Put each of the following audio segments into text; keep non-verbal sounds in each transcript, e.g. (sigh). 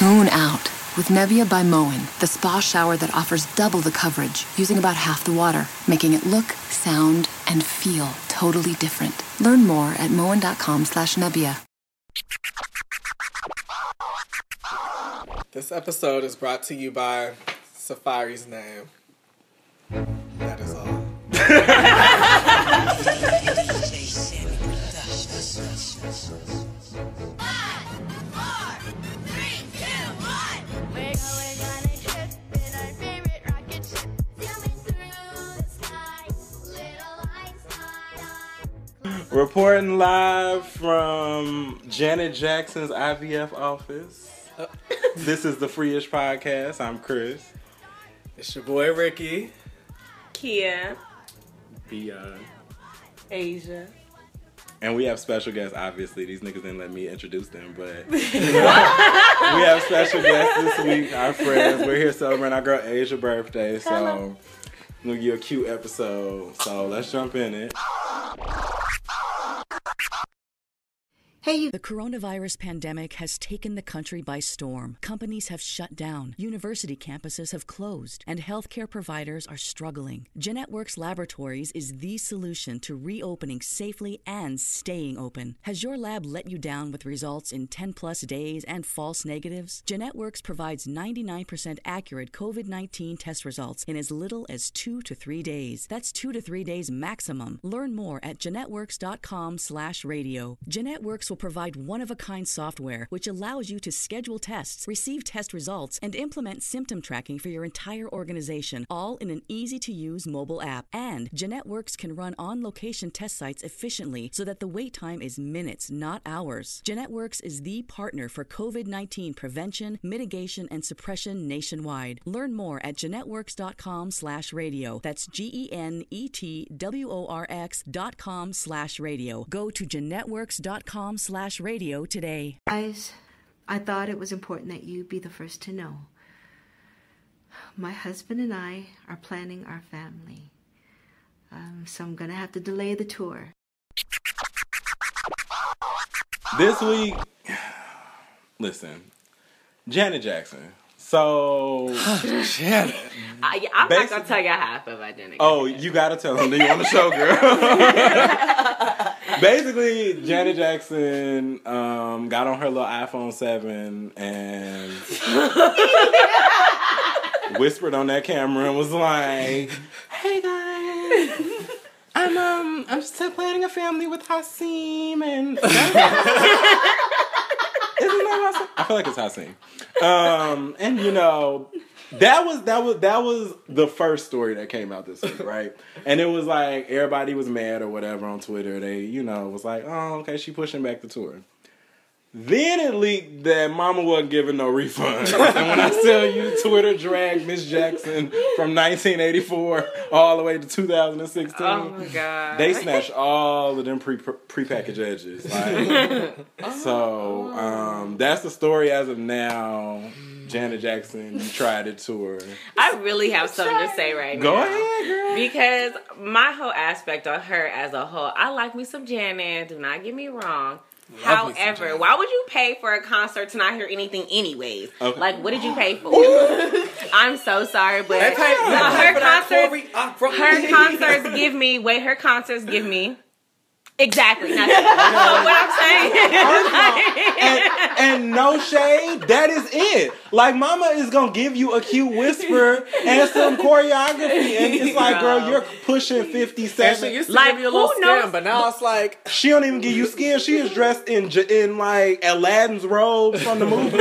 Tune out with Nebia by Moen, the spa shower that offers double the coverage using about half the water, making it look, sound, and feel totally different. Learn more at moen.com slash Nebia. This episode is brought to you by Safari's name. That is all. (laughs) Reporting live from Janet Jackson's IVF office. Uh. (laughs) this is the Freeish Podcast. I'm Chris. It's your boy Ricky. Kia, Beyond. Asia. And we have special guests, obviously. These niggas didn't let me introduce them, but (laughs) we have special guests this week, our friends. We're here celebrating our girl Asia's birthday, so give you a cute episode. So let's jump in it. The coronavirus pandemic has taken the country by storm. Companies have shut down, university campuses have closed, and healthcare providers are struggling. Genetworx Laboratories is the solution to reopening safely and staying open. Has your lab let you down with results in 10 plus days and false negatives? Genetworx provides 99% accurate COVID 19 test results in as little as two to three days. That's two to three days maximum. Learn more at genetworx.com slash radio. Genetworx will provide one-of-a-kind software which allows you to schedule tests, receive test results, and implement symptom tracking for your entire organization, all in an easy-to-use mobile app. And Genetworx can run on-location test sites efficiently so that the wait time is minutes, not hours. Genetworx is the partner for COVID-19 prevention, mitigation, and suppression nationwide. Learn more at genetworx.com slash radio. That's E G-E-N-E-T-W-O-R-X dot com slash radio. Go to genetworx.com slash radio today. Guys, I thought it was important that you be the first to know. My husband and I are planning our family. Um, so I'm gonna have to delay the tour. This week, listen, Janet Jackson. So, (laughs) Janet. I, I'm not gonna tell you how I feel about Janet. oh, you gotta tell them that you on the show, girl. (laughs) (laughs) Basically, Janet Jackson um, got on her little iPhone 7 and whispered on that camera and was like, "Hey guys, I'm um I'm still planning a family with Hasim and." (laughs) Isn't that Hasim? I feel like it's Hasim. Um, and you know, that was that was that was the first story that came out this week, (laughs) right? And it was like everybody was mad or whatever on Twitter. They, you know, was like, "Oh, okay, she pushing back the tour." Then it leaked that Mama wasn't giving no refunds. (laughs) and when I tell you, Twitter dragged Miss Jackson from 1984 all the way to 2016. Oh my god. They snatched all of them pre prepackaged edges. Like, (laughs) so um, that's the story as of now. Janet Jackson, you tried it tour. I really have something to say right Go now. Go ahead, girl. Because my whole aspect on her as a whole, I like me some Janet. Do not get me wrong. Love However, Janet. why would you pay for a concert to not hear anything anyways? Okay. Like, what did you pay for? (laughs) I'm so sorry, but They no, her for concerts, Corey from her concerts give me wait. Her concerts give me exactly (laughs) nothing. so what I'm saying, (laughs) and, and no shade, that is it. Like Mama is gonna give you a cute whisper and some choreography, and it's like, girl, you're pushing And she 57. used to Like, give you a little who knows? skin, but now it's like She don't even give you skin. She is dressed in in like Aladdin's robes from the movie.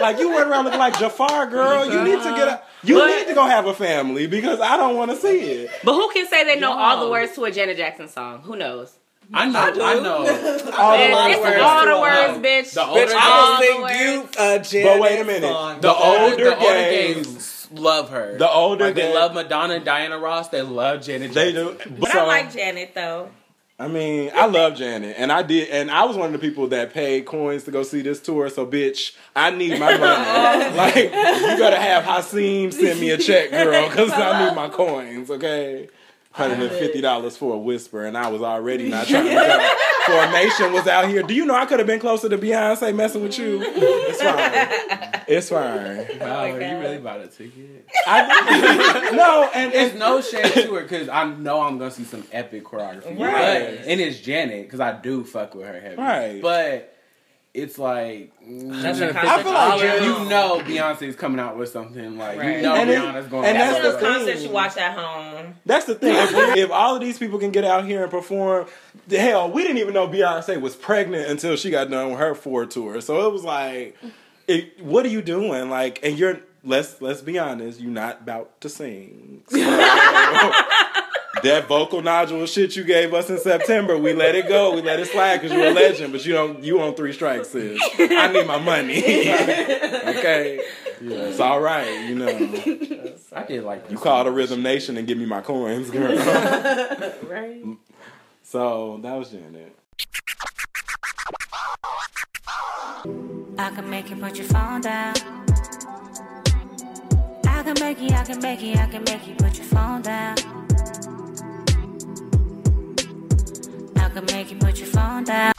like you went around looking like Jafar, girl. You need to get a. You But- need to go have a family because I don't want to see it. but who can say they know all the words to a Janet Jackson song? Who knows? I know, I, know. (laughs) All the Man, words. it's words all to the words, bitch. the bitch. I all will the sing you, uh, Janet. But wait a minute. song. The older the older gays- gays love her. The older like, they love Madonna and Diana Ross. They love Janet. They Jackson. do. But So- I like Janet though. I mean, I love Janet, and I did, and I was one of the people that paid coins to go see this tour. So, bitch, I need my money. (laughs) like, you gotta have Hasim send me a check, girl, because I need my coins. Okay. Hundred and fifty dollars for a whisper, and I was already not (laughs) trying to go. Formation was out here. Do you know I could have been closer to Beyonce messing with you? It's fine. It's fine. Wow, my are you really about a ticket? I, (laughs) no, and, It's no shade to her because I know I'm gonna see some epic choreography. Right. But, and it's Janet because I do fuck with her heavy. Right. But it's like That's mm, a I feel like concert. you know Beyonce's coming out with something like Right. you know And it- Rihanna's going. and That's that's one of those concerts you watch at home. That's the thing. (laughs) If, if all of these people can get out here and perform, the hell, we didn't even know Beyonce was pregnant until she got done with her four tour. So it was like, it, what are you doing? Like, and you're let's let's be honest, you're not about to sing. (laughs) So, that vocal nodule shit you gave us in September, we let it go. We let it slide because you're a legend. But you don't. You on three strikes, sis. I need my money. (laughs) okay, it's all right. You know, I did like you call the Rhythm Nation and give me my coins, girl. (laughs) Right. So that was Janet. I can make you put your phone down. I can make you, I can make you, I can make you put your phone down. I can make you put your phone down.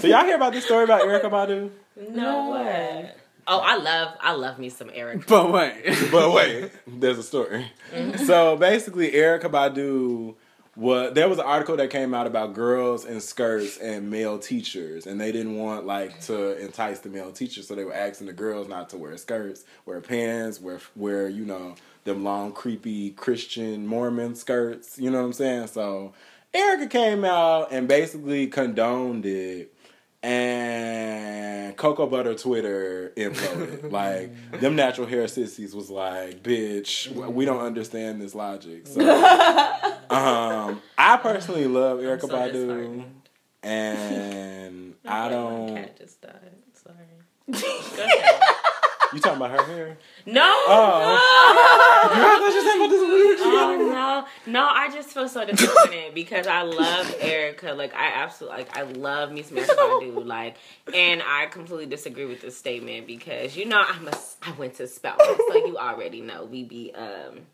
So y'all hear about this story about Erykah Badu? No way. Oh, I love I love me some Erykah. But wait, But wait, there's a story. Mm-hmm. So basically, Erykah Badu was there was an article that came out about girls in skirts and male teachers, and they didn't want like to entice the male teachers, so they were asking the girls not to wear skirts, wear pants, wear wear you know them long creepy Christian Mormon skirts. You know what I'm saying? So Erykah came out and basically condoned it. And Cocoa Butter Twitter imploded. (laughs) like them natural hair sissies was like, "Bitch, we don't understand this logic." So, (laughs) um, I personally love Erykah so Badu, and (laughs) I don't. cat just died. Sorry. You talking about her hair? No. Oh. Girl, I thought you talking about this weird shit. Oh no, no! I just feel so disappointed because I love Erykah. Like I absolutely like I love me some Erykah Badu. (laughs) Like, and I completely disagree with this statement because you know I'm a I went to Spelman, so you already know we be um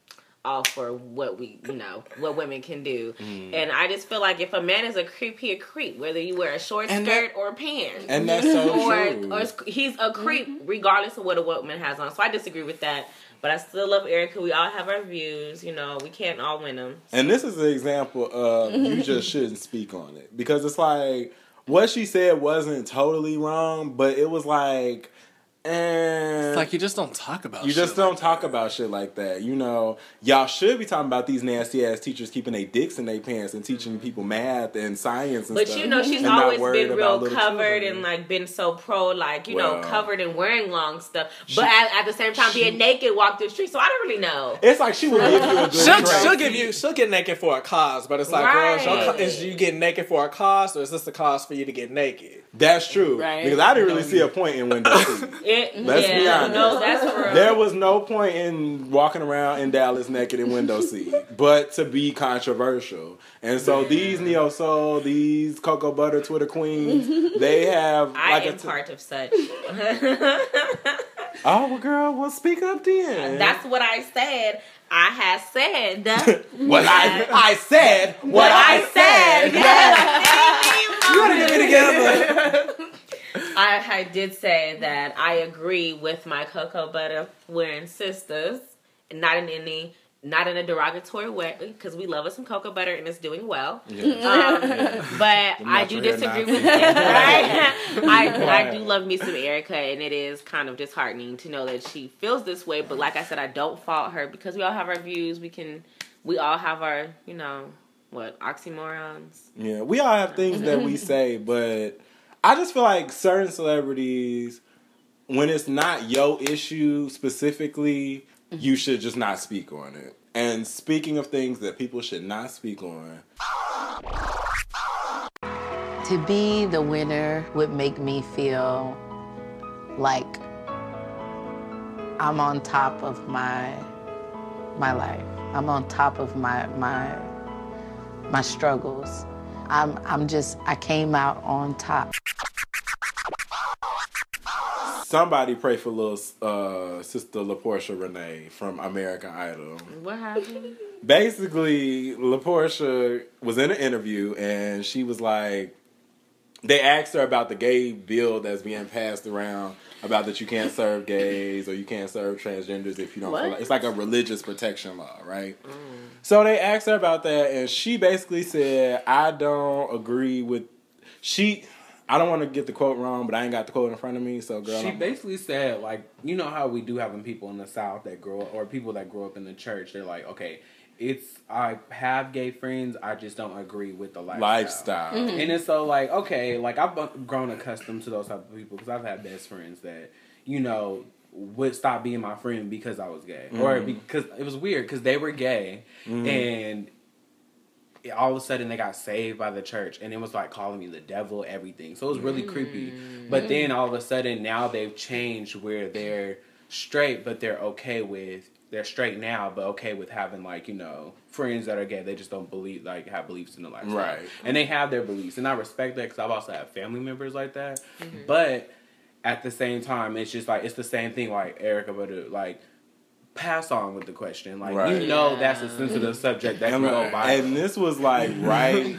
all for what we you know what women can do, Mm. and I just feel like if a man is a creep, he a creep whether you wear a short And skirt that- or pants. And that's so or, true. or he's a creep regardless of what a woman has on. So I disagree with that. But I still love Erykah. We all have our views. You know, we can't all win them. And this is an example of (laughs) you just shouldn't speak on it because it's like what she said wasn't totally wrong, but it was like, and It's like you just don't talk about. you shit just don't talk about shit like that. You know, y'all should be talking about these nasty ass teachers keeping their dicks in their pants and teaching people math and science and But stuff. you know, she's not always worried been about real covered children. and like been so pro, like you know, covered and wearing long stuff. she- But at, at the same time, she- being naked, walk through the street. So I don't really know. It's like she will give you a good (laughs) She'll, trait. she'll give you. She'll get naked for a cause, but it's like, Right. girl, is you getting naked for a cause, or is this a cause for you to get naked? That's true Right. because I didn't really see a point in window seat. (laughs) It, Let's yeah, be honest. No, that's real. There was no point in walking around in Dallas naked in window (laughs) seat, but to be controversial. And so these neo soul, these cocoa butter Twitter queens, they have (laughs) I like am a t- part of such. oh well, girl, well speak up then. that's what I said. I had said. what I I said. What I said. Yes. You gotta get me together. (laughs) I, I did say that I agree with my cocoa butter wearing sisters, not in any, not in a derogatory way, because we love us some cocoa butter and it's doing well. Um, but I do disagree Nazi. with that. (laughs) I, (laughs) I do love me some Erykah, and it is kind of disheartening to know that she feels this way. But like I said, I don't fault her because we all have our views. We can, we all have our, you know, what oxymorons. Yeah, we all have things that we (laughs) say, but I just feel like certain celebrities, when it's not your issue specifically, you mm-hmm. should just not speak on it. And speaking of things that people should not speak on, To be the winner would make me feel like I'm on top of my my life. I'm on top of my my my struggles. I'm I'm just I came out on top. somebody pray for little uh, sister La'Porsha Renae from American Idol. What happened? Basically, LaPortia was in an interview and she was like, they asked her about the gay bill that's being passed around about that you can't serve gays or you can't serve transgenders if you don't feel like it's like a religious protection law, right? So they asked her about that and she basically said, I don't agree with she I don't want to get the quote wrong, but I ain't got the quote in front of me, so girl. She I'm- basically said, like, you know how we do having people in the South that grow up, or people that grow up in the church. They're like, okay, it's I have gay friends, I just don't agree with the lifestyle. Lifestyle. Mhm. And it's so like, okay, like I've grown accustomed to those type of people because I've had best friends that, you know, would stop being my friend because I was gay, or Mhm. because it was weird because they were gay Mhm. and all of a sudden they got saved by the church and it was like calling me the devil everything so it was really creepy but then all of a sudden now they've changed where they're straight but they're okay with they're straight now but okay with having like you know friends that are gay they just don't believe like have beliefs in the lifestyle Right. and they have their beliefs and i respect that because i've also had family members like that but at the same time it's just like it's the same thing like erykah but uh, like pass on with the question like Right. you know that's a sensitive subject that can and, go viral and this was like (laughs) right.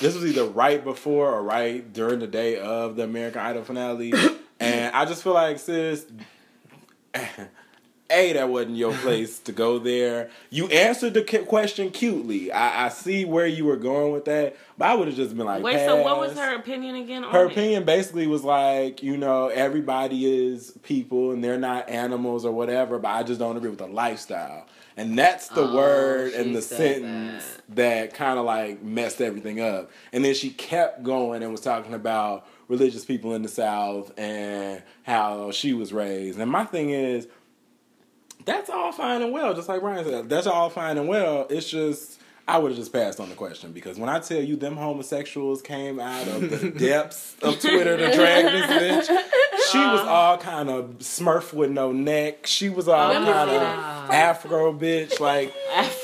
this was either right before or right during the day of the American Idol finale, (coughs) and I just feel like, sis, a that wasn't your place to go there. You answered the question cutely. I, I see where you were going with that, but I would have just been like, Wait, so what was her opinion again? On Her it? opinion basically was like, you know, everybody is people and they're not animals or whatever, but I just don't agree with the lifestyle. And that's the Oh, word and the sentence that, kind of like messed everything up. And then she kept going and was talking about religious people in the South and how she was raised. And my thing is, that's all fine and well, just like Brian said. That's all fine and well. It's just I would have just passed on the question because when I tell you them homosexuals came out of the (laughs) depths of Twitter to drag this (laughs) bitch, she was all kind of Smurf with no neck. She was all kind of. Afro bitch. Like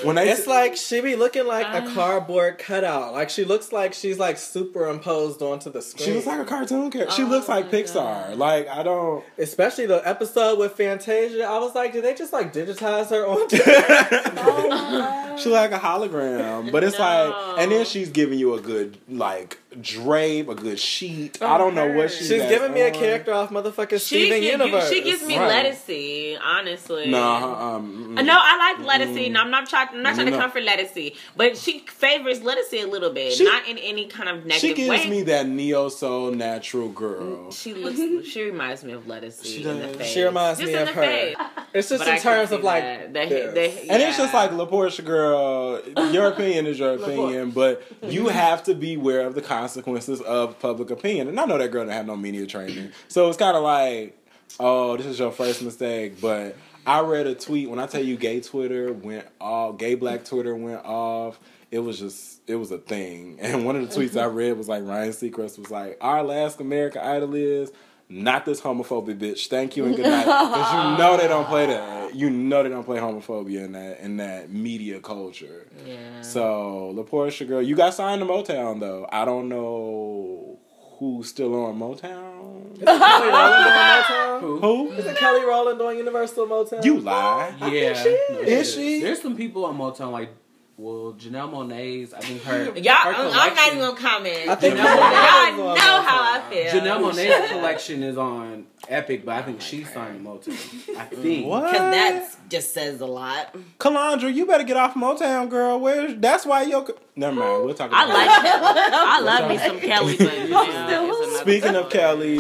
when they It's like she be looking like a cardboard cutout. Like she looks like she's like superimposed onto the screen. she looks like a cartoon character. She looks like Pixar. Like I don't. Especially the episode with Fantasia. I was like, did they just like digitize her onto? (laughs) She like a hologram, but it's like, and then she's giving you a good like drape, a good sheet. I don't know what she. She's got giving me a character off motherfucking She, Steven gi- Universe. she gives me Right. lettucey, honestly. No, um, Uh, No, I like lettucey. No, I'm not trying. I'm not trying No. to comfort lettucey, but she favors lettucey a little bit, She- not in any kind of negative. Way. She negative gives way. me that neo soul natural girl. she looks. (laughs) She reminds me of lettucey. She in the does. face. She reminds Just me in of the her. face. It's just But in I terms of like that. They- this. they- And it's just like La'Porsha girl. Your opinion is your (laughs) opinion, but you have to be aware of the consequences of public opinion. And I know that girl didn't have no media training, so it's kind of like, oh, this is your first mistake. But I read a tweet when I tell you, gay Twitter went off, gay black Twitter went off. It was just, it was a thing. (laughs) And one of the tweets I read was like Ryan Seacrest was like, "Our last American Idol is." Not this homophobic bitch. Thank you and good (laughs) night. Because you know they don't play that. You know they don't play homophobia in that in that media culture. Yeah. So La'Porsha girl, you got signed to Motown though. I don't know who's still on Motown. Kelly Rowland doing Motown? Who? Isn't Kelly Rowland doing Universal Motown? You lie. Yeah, she no, is. she. There's some people on Motown like, well, Janelle Monae's. I think her. Y'all, her I'm, I'm not even gonna comment. I think Janelle Y'all know how I feel. Janelle oh, Monae's collection is on Epic, but I think she's signed to Motown. I (laughs) think. What? Because that just says a lot. Calandra, you better get off Motown, girl. Where's that's why your never mind. We'll talk about it. I like that. I love me some Kelly, but (laughs) you know, Speaking of. Kelly,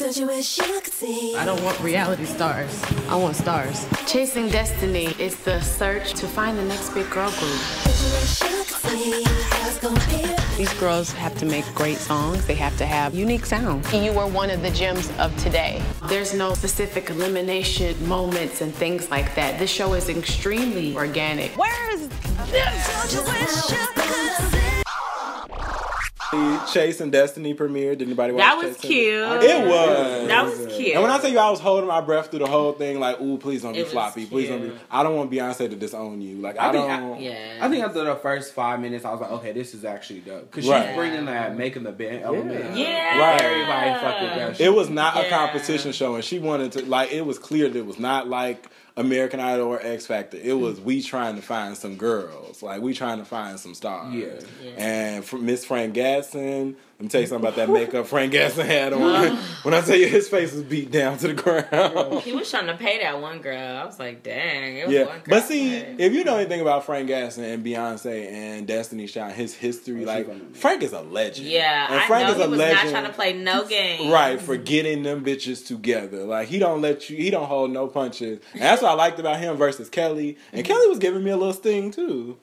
Don't you wish you could see? I don't want reality stars. I want stars. Chasing Destiny is the search to find the next big girl group. Don't you wish you could see how it's gonna be? These girls have to make great songs. They have to have unique sound. You were one of the gems of today. There's no specific elimination moments and things like that. This show is extremely organic. Where is this? Chasing Destiny premiere. Did anybody watch That was Chase and- cute. It was. That was cute. And when I tell you I was holding my breath through the whole thing, like, ooh, please don't be It was floppy. Please don't be. I don't want Beyonce to disown you. Like, I, I think don't. I- Yeah. I think after the first five minutes, I was like, okay, this is actually dope. Because Right. she's bringing that making the band element. Yeah. Right. Everybody fuck with that. It was not a competition show, and she wanted to like. It was clear that it was not like American Idol or X Factor. It was we trying to find some girls, like we trying to find some stars. Yeah. And for Miss Frank Gatson, let me tell you something about that makeup Frank Gatson had on. (laughs) when I tell you his face was beat down to the ground. He was trying to pay that one girl. I was like, dang. It was Yeah, one girl. but see, if you know anything about Frank Gatson and Beyonce and Destiny Child, his history, oh, like Frank is a legend. yeah, and I Frank know is he a was legend. not trying to play no game. Right, for getting them bitches together. Like he don't let you he don't hold no punches. And that's what I liked about him versus Kelly. And mm-hmm. Kelly was giving me a little sting too.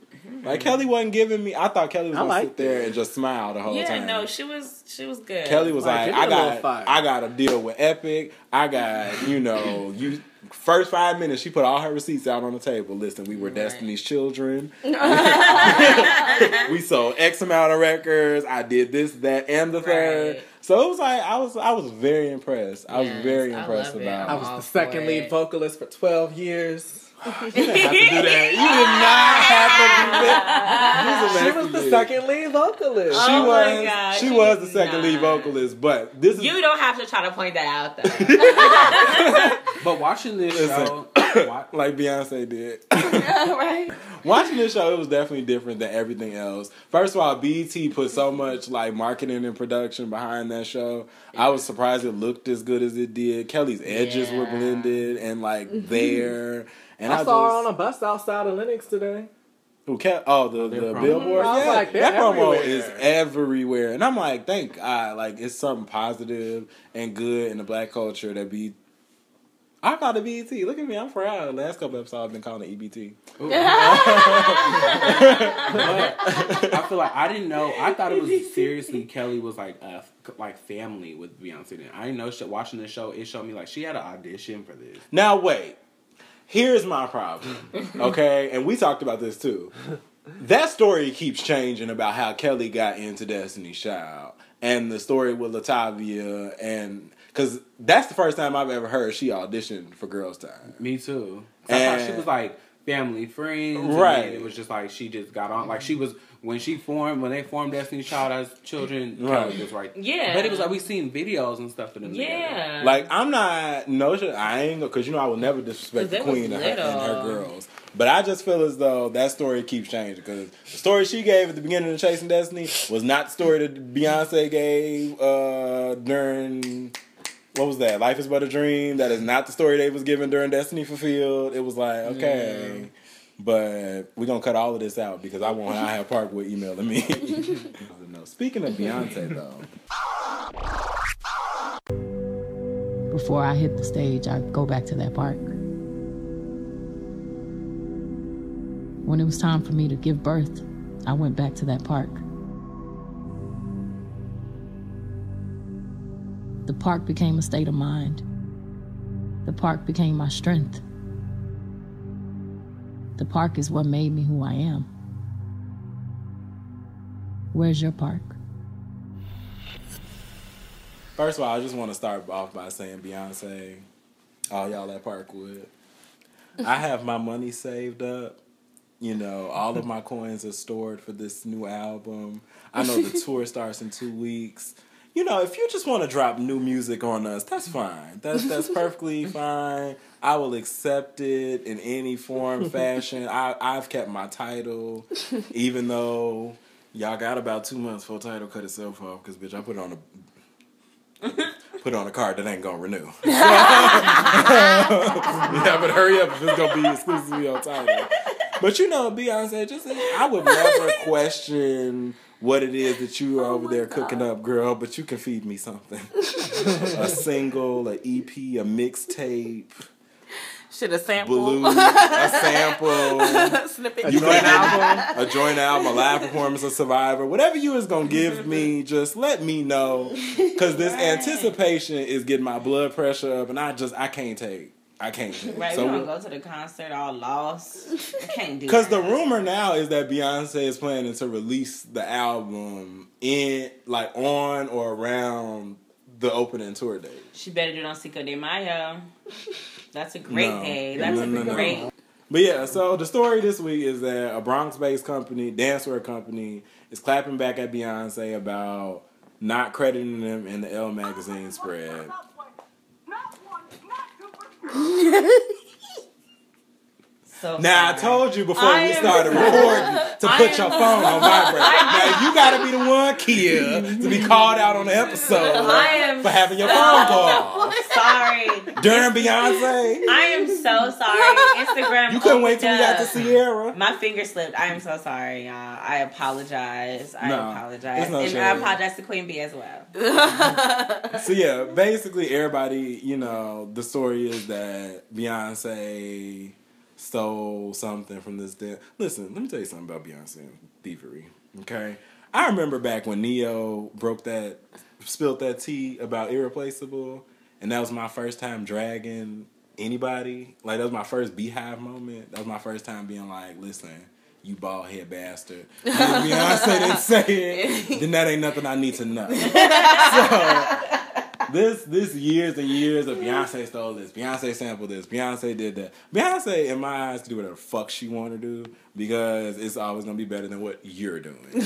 Like Kelly wasn't giving me I thought Kelly was I gonna sit there and just smile the whole Yeah, time. Yeah, no, she was she was good. Kelly was Like, like, I me a got fire. I got to deal with Epic. I got, you know, you first five minutes she put all her receipts out on the table. Listen, we were Destiny's children. (laughs) (laughs) we sold X amount of records. I did this, that, and the third. Right. So it was like I was I was very impressed. I was Yes, very I impressed love it. about I was the second lead vocalist for 12 years. You didn't have to do that. You did not have to do that. She was the second lead vocalist. She Oh my was gosh, she she was the did second lead vocalist, but this is You don't have to try to point that out though. (laughs) But watching this Listen. show, (coughs) like Beyonce did. right. (laughs) (laughs) Watching this show, it was definitely different than everything else. First of all, BT put so much like marketing and production behind that show. I was surprised it looked as good as it did. Kelly's edges were blended and like mm-hmm. there. And I, I saw her on a bus outside of Lennox today. who kept oh the, oh, their the promo. billboard I was yeah like, they're that promo is everywhere and I'm like thank God like it's something positive and good in the black culture that be I call it BET. Look at me, I'm proud. The last couple episodes I've been calling it EBT. (laughs) I feel like I didn't know. I thought it was seriously Kelly was like uh, a like family with Beyonce. Then I didn't know. She, watching the show, it showed me like she had an audition for this. Now wait. Here's my problem. Okay, and we talked about this too. That story keeps changing about how Kelly got into Destiny's Child and the story with Latavia and because that's the first time I've ever heard she auditioned for Girls Tyme. Me too. 'Cause I thought she was like family friends, Right. It was just like she just got on. Like she was when she formed when they formed Destiny's Child as children. Right. Kelly was right. Yeah. but it was like we seen videos and stuff of them. together. Yeah. Like I'm not no shit. I ain't because you know I will never disrespect the queen and her, and her girls. But I just feel as though that story keeps changing because the story she gave at the beginning of Chasing Destiny was not the story that Beyonce gave uh, during what was that? Life is but a dream. That is not the story they was given during Destiny Fulfilled. It was like okay. But we're gonna cut all of this out because I want I have Parkwood emailing me. no. (laughs) Speaking of Beyonce though, Before I hit the stage, I go back to that park. When it was time for me to give birth, I went back to that park. The park became a state of mind. The park became my strength. The park is what made me who I am. Where's your park? First of all, I just want to start off by saying Beyonce, all y'all at Parkwood. I have my money saved up. You know, all of my coins are stored for this new album. I know the (laughs) tour starts in two weeks. You know, if you just want to drop new music on us, that's fine. That's that's perfectly (laughs) fine. I will accept it in any form, fashion. I I've kept my Tidal, even though y'all got about two months for Tidal cut itself off. Because bitch, I put it on a put it on a card that ain't gonna renew. (laughs) yeah, but hurry up if it's gonna be exclusively on Tidal. But you know, Beyonce, just I would never question what it is that you oh are over there cooking up, girl. But you can feed me something. (laughs) a single, a EP, a mixtape, Should a sample, blue, a sample. (laughs) Snippet. You joint album, a joint album, a live performance of Survivor, whatever you is gonna give me, just let me know, because this anticipation is getting my blood pressure up, and I just I can't take. I can't. Right, So we don't go to the concert all lost. I can't do Because the rumor now is that Beyonce is planning to release the album in like on or around the opening tour date. She better do it on Cinco de Mayo. That's a great No. day. That's No, a no, great. But yeah, so the story this week is that a Bronx-based company, dancewear company, is clapping back at Beyonce about not crediting them in the Elle magazine spread. Yes. (laughs) So Now I told you before I we am- started (laughs) recording to I put your phone on (laughs) vibrate. now you got to be the one, Kia, to be called out on the episode am for having your so phone called (laughs) Sorry. during Beyonce. I am so sorry. Instagram. You couldn't wait till we got to. Ciara. My finger slipped. I am so sorry, y'all. I apologize. I No, apologize. no and shame. I apologize to Queen Bee as well. so yeah, basically everybody, you know, the story is that Beyonce stole something from this dance. Listen, let me tell you something about Beyonce and thievery. Okay, I remember back when Ne-Yo broke that, spilled that tea about irreplaceable, and that was my first time dragging anybody. Like that was my first beehive moment. That was my first time being like, listen. You bald head bastard. Beyonce didn't say it, then that ain't nothing I need to know. (laughs) So (laughs) this this years and years of Beyonce stole this, Beyonce sampled this, Beyonce did that. Beyonce, in my eyes, can do whatever the fuck she want to do because it's always gonna be better than what you're doing. (laughs)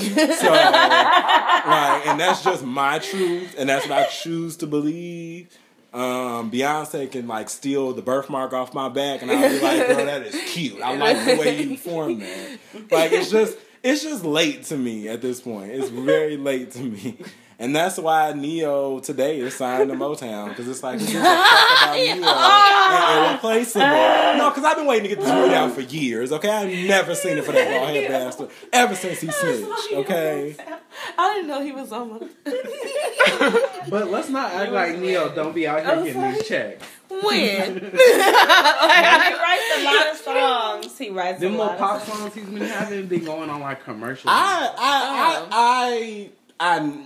So, like, and that's just my truth, and that's what I choose to believe. Um, Beyonce can like steal the birthmark off my back, and I'll be like, "Bro, that is cute. I like the way you formed that." Like, it's just it's just late to me at this point. It's very late to me. And that's why Ne-Yo today is signed to Motown because it's like, who gives a (laughs) about Ne-Yo and irreplaceable? No, because I've been waiting to get this word out for years. Okay, I've never seen it for that bald head bastard ever since he snitched. Okay, I didn't know he was on my. (laughs) But let's not act like Ne-Yo don't be out here getting these checks. When? (laughs) he writes a lot of songs. He writes Them a little lot pop of songs. songs he's been having been going on like commercials. I I I oh. I. I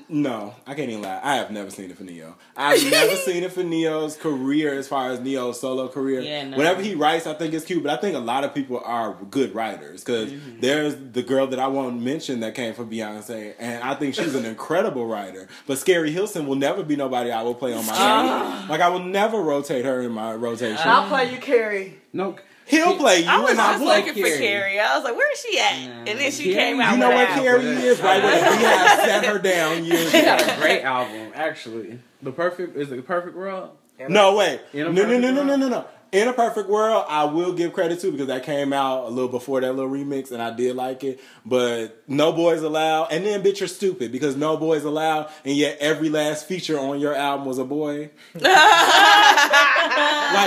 no, I can't even lie. I have never seen it for Ne-Yo. I've never (laughs) seen it for Ne-Yo's career as far as Ne-Yo's solo career. Yeah, no. Whenever he writes, I think it's cute. But I think a lot of people are good writers because Mm-hmm. there's the girl that I won't mention that came from Beyonce, and I think she's an (laughs) incredible writer. But Scary Hilson will never be nobody I will play on my Ah. Like I will never rotate her in my rotation. I'll play you, Keri. No, He'll play you, and I was and I just will. looking for Keri. I was like, where is she at? And then she came out. You know where Keri album. is, right? (laughs) Where the Beehive sat her down years She got a great album, actually. The perfect is the perfect world? No, wait. In No, no, no, no, no, no, no. In a perfect world, I will give credit to because that came out a little before that little remix, and I did like it. But no boys allowed, and then bitch, you're stupid because no boys allowed, and yet every last feature on your album was a boy. (laughs) like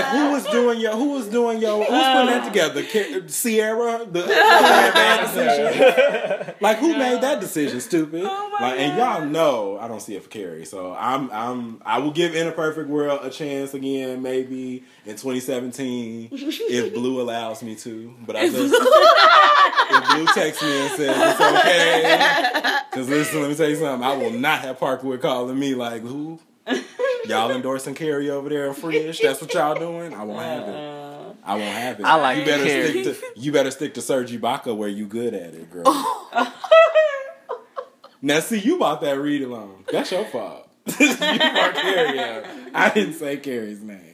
who was doing your? Who was doing your? Who's putting that together? Sierra, the, (laughs) the bad decision. Like who made that decision? Stupid. (laughs) like, and y'all know I don't see it for Keri, so I'm I'm I will give In a Perfect World a chance again, maybe in 2017 (laughs) if Blue allows me to. But I just (laughs) if Blue texts me and says it's okay, because listen, let me tell you something. I will not have Parkwood calling me like who. Y'all endorsing Keri over there in Frisch? That's what y'all doing? I won't have it. I won't have it. I like you better Keri. stick to you better stick to Serge Ibaka where you good at it, girl. (laughs) now see you bought that read along. That's your fault. (laughs) you brought Keri out. I didn't say Keri's name.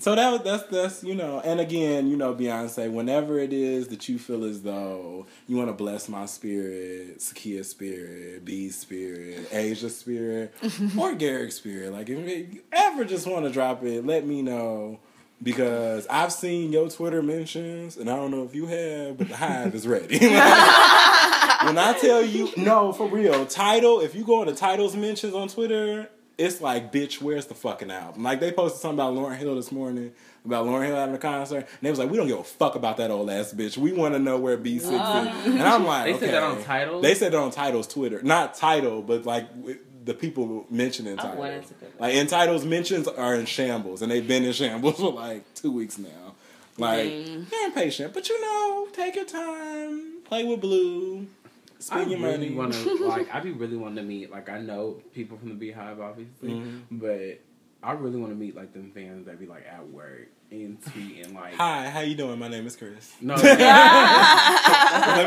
So that was that's that's you know, and again, you know, Beyonce, whenever it is that you feel as though you want to bless my spirit, Sakia's spirit, b spirit, asia spirit, (laughs) or Garrick's spirit, like if you ever just want to drop it, let me know. Because I've seen your Twitter mentions, and I don't know if you have, but the hive is ready. (laughs) when I tell you, no, for real, Tidal, if you go into Tidal's mentions on Twitter, it's like, bitch, where's the fucking album? Like, they posted something about Lauryn Hill this morning, about Lauryn Hill having a concert, and they was like, we don't give a fuck about that old ass bitch. We want to know where B6 is. And I'm like, They okay. said that on Tidal? They said that on Tidal's Twitter. Not Tidal, but like w- the people mentioning I Tidal. wanted to go back. Like, in Tidal's mentions are in shambles, and they've been in shambles (laughs) for like two weeks now. Like, Dang. they're impatient, but you know, take your time, play with Blue, I spend your really money. want to (laughs) like. I be really wanting to meet. Like I know people from the Beehive, obviously, Mhm. but I really want to meet like them fans that be like at work and tweeting like, Hi, how you doing? My name is Chris. No. (laughs) (laughs) Let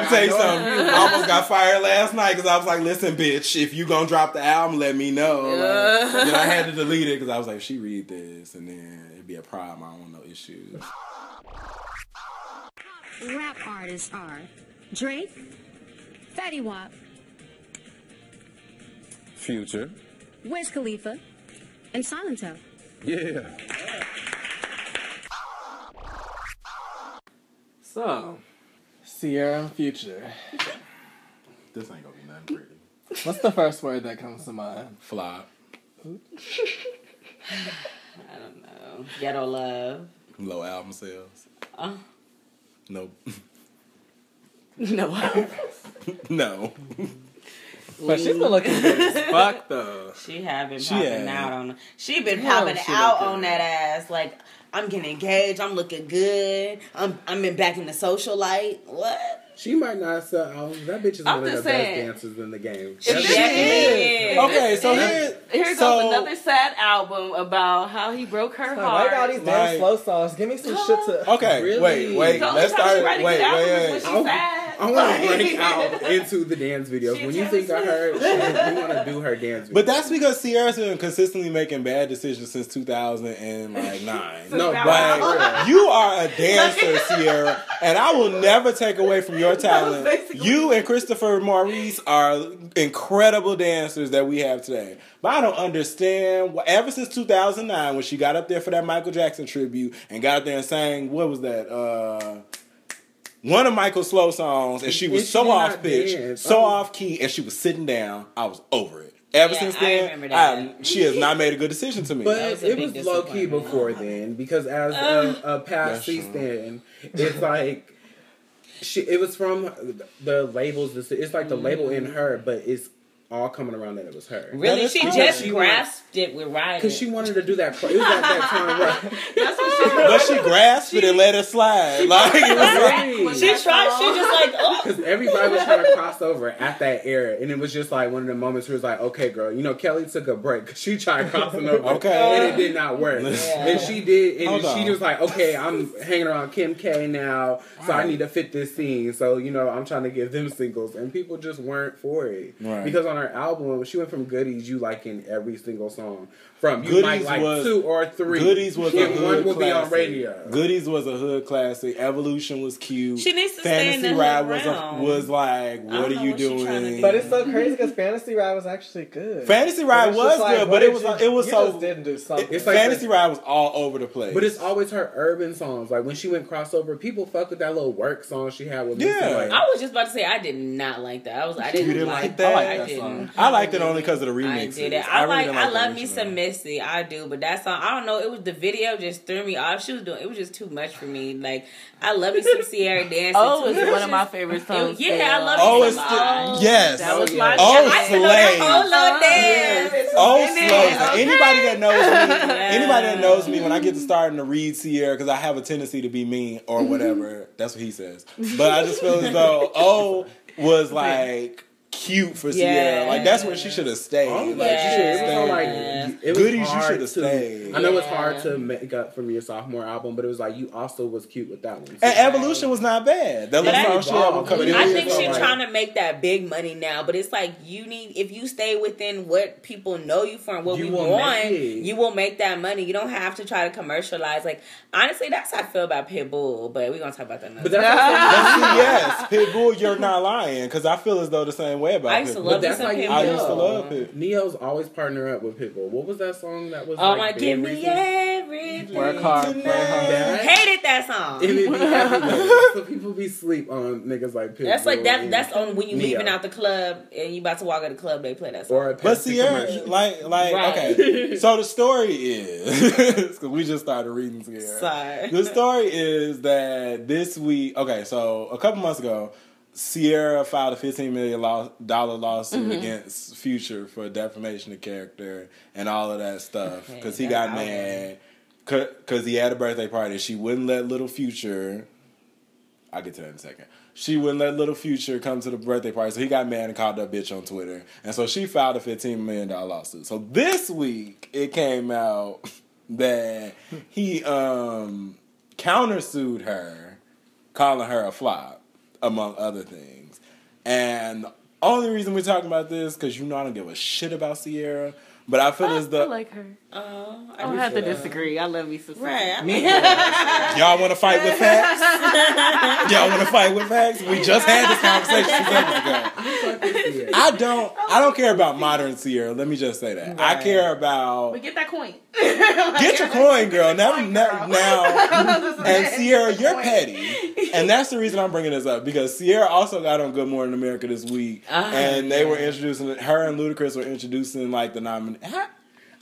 me tell you something. I almost got fired last night because I was like, "Listen, bitch, if you gonna drop the album, let me know." Like, then I had to delete it because I was like, "She read this, and then it'd be a problem. I don't want no issues." Rap artists are Drake, Fetty Wap, Future. Wiz Khalifa, and Silento. Yeah. So, Ciara Future. This ain't gonna be nothing pretty. What's the first word that comes to mind? Flop. I don't know. Ghetto love. Low album sales. Uh, Nope. (laughs) No. (laughs) no. But she's been looking good as (laughs) fuck though. She have been She popping had- out on. She been Hell, popping she out on that ass. Like I'm getting engaged. I'm looking good. I'm I'm in back in the social light. What? She might not sell albums. That bitch is I'm one of the just best dancers in the game. If she bitch- is. Okay, so Here- here, Here so, goes another sad album about how he broke her Like, heart. why got these damn Like- slow songs? Give me some shit to. Okay, Really? wait, wait. Let's start. write a Wait, good album is wait, wait. She's I- want to break (laughs) out into the dance videos. She When you think of Taylor her, you (laughs) want to do her dance videos. But that's because Ciara's been consistently making bad decisions since 2009. (laughs) No, like you are a dancer, Ciara, and I will never take away from your talent. You and Christopher Maurice are incredible dancers that we have today. But I don't understand. why- Ever since 2009, when she got up there for that Michael Jackson tribute and got up there and sang, what was that? Uh, one of Michael's slow songs, and she was And so off pitch, dance. so Oh. off key, and she was sitting down. I was over it. Ever Yeah, since then, remember that. I- she has not made a good decision to me. But was it was low key disappointment. before then because as Uh, a, a past That's true. stand, it's like she. It was from the labels. It's like the label in her, but it's all coming around that it was her. Really? She true. just She grasped it with Ryan. Because she wanted to do that. It was at that (laughs) time, right? That's what she but she grasped it and let it slide. Like it was like, Really? She tried. She just like oh. Because everybody was trying to cross over at that era, and it was just like one of the moments where it was like, "Okay, girl, you know, Kelly took a break 'cause she tried crossing over, Okay. and it did not work." Yeah. And she did, and Hold she on. was like, "Okay, I'm hanging around Kim K now, so I need to fit this scene." So you know, I'm trying to give them singles, and people just weren't for it Right. because on her album, she went from Goodies, you like in every single song. From you Goodies might like was- two or three. Goodies was a hood one will be on classic. radio. Goodies was a hood classic. Evolution was cute. She needs to stay in Fantasy the Ride hood was a, was like, what are you what she trying to doing? do. But it's so crazy because Fantasy Ride was actually good. Fantasy Ride it's was just like, good, but it was you- it was you so just didn't do something. It's like Fantasy Ride was all over the place. But it's always her urban songs. Like when she went crossover, people fuck with that little work song she had with Missy Yeah. Elliott. I was just about to say I did not like that. I was I didn't, you didn't like, like that. I like I that didn't. Song. I liked it only because of the remix. I remixes. did it. I, really like. didn't I love me some Missy. I do, but that song. I don't know. It was the video just threw me off. She was doing. It was just too much for me. Like I love me some Ciara (laughs) dancing. Oh, too. it's It was one of my favorite songs. yeah, I love Oh, me it's some. the, Oh, yes. That was Oh, my. yeah. Oh, I used to that Slay. whole little dance. Oh, And then- slow. okay. Anybody that knows me, anybody that knows me, when I get to starting to read Ciara, because I have a tendency to be mean or mm-hmm. whatever. That's what he says. But I just feel as though oh was (laughs) like cute for Ciara. Like that's where she should have stayed. Oh, Like, like, she should have shit, it was stayed. like it was Goodies, you should have stayed. I know it's hard to make up from your sophomore album, but it was like you also was cute with that one. too. And Evolution was not bad. That But little I- song she had with I think she's like- trying to make that big money now, but it's like you need if you stay within what people know you for and what You we want, make you will make that money. You don't have to try to commercialize. Like honestly, that's how I feel about Pitbull. But we're gonna talk about that another. But time. that's (laughs) yes, Pitbull, you're not lying because I feel as though the same way about I used to Pitbull. love But that's me some like Pitbull. I used to love Pit. Ne-Yo's always partner up with Pitbull. What was that song that was Oh like my, big give me recently? everything. Work hard, play hard. That- Hated that song. It would be happy with. so people be sleep on niggas like Pitbull. That's like that. That's on when you Ne-Yo. leaving out the club and you about to walk out the club. They play that song. or a But Pepsi Ciara, like, like, Right. okay. (laughs) So the story is, (laughs) because we just started reading Ciara. Sorry. The story is that this week, okay, so a couple months ago, Ciara filed a fifteen million dollar lawsuit Mm-hmm. against Future for defamation of character and all of that stuff because he got mad because he had a birthday party. She wouldn't let little Future. I'll get to that in a second. she wouldn't let Little Future come to the birthday party, so he got mad and called that bitch on Twitter, and so she filed a fifteen million dollar lawsuit. So this week it came out (laughs) that he um countersued her, calling her a flop, among other things. And only reason we're talking about this because you know I don't give a shit about Ciara, but I feel as I though like her. Oh, I don't have to disagree. I love me some. Right. Me (laughs) Y'all want to fight with facts? (laughs) Y'all want to fight with facts? We just had this conversation two seconds ago. (laughs) I don't. I don't care about modern Ciara. Let me just say that. I care about But get that coin. get your coin, girl. Now, now, now, and Ciara, you're petty, and that's the reason I'm bringing this up because Ciara also got on Good Morning America this week, Ah, and they were introducing her and Ludacris were introducing like the nomin.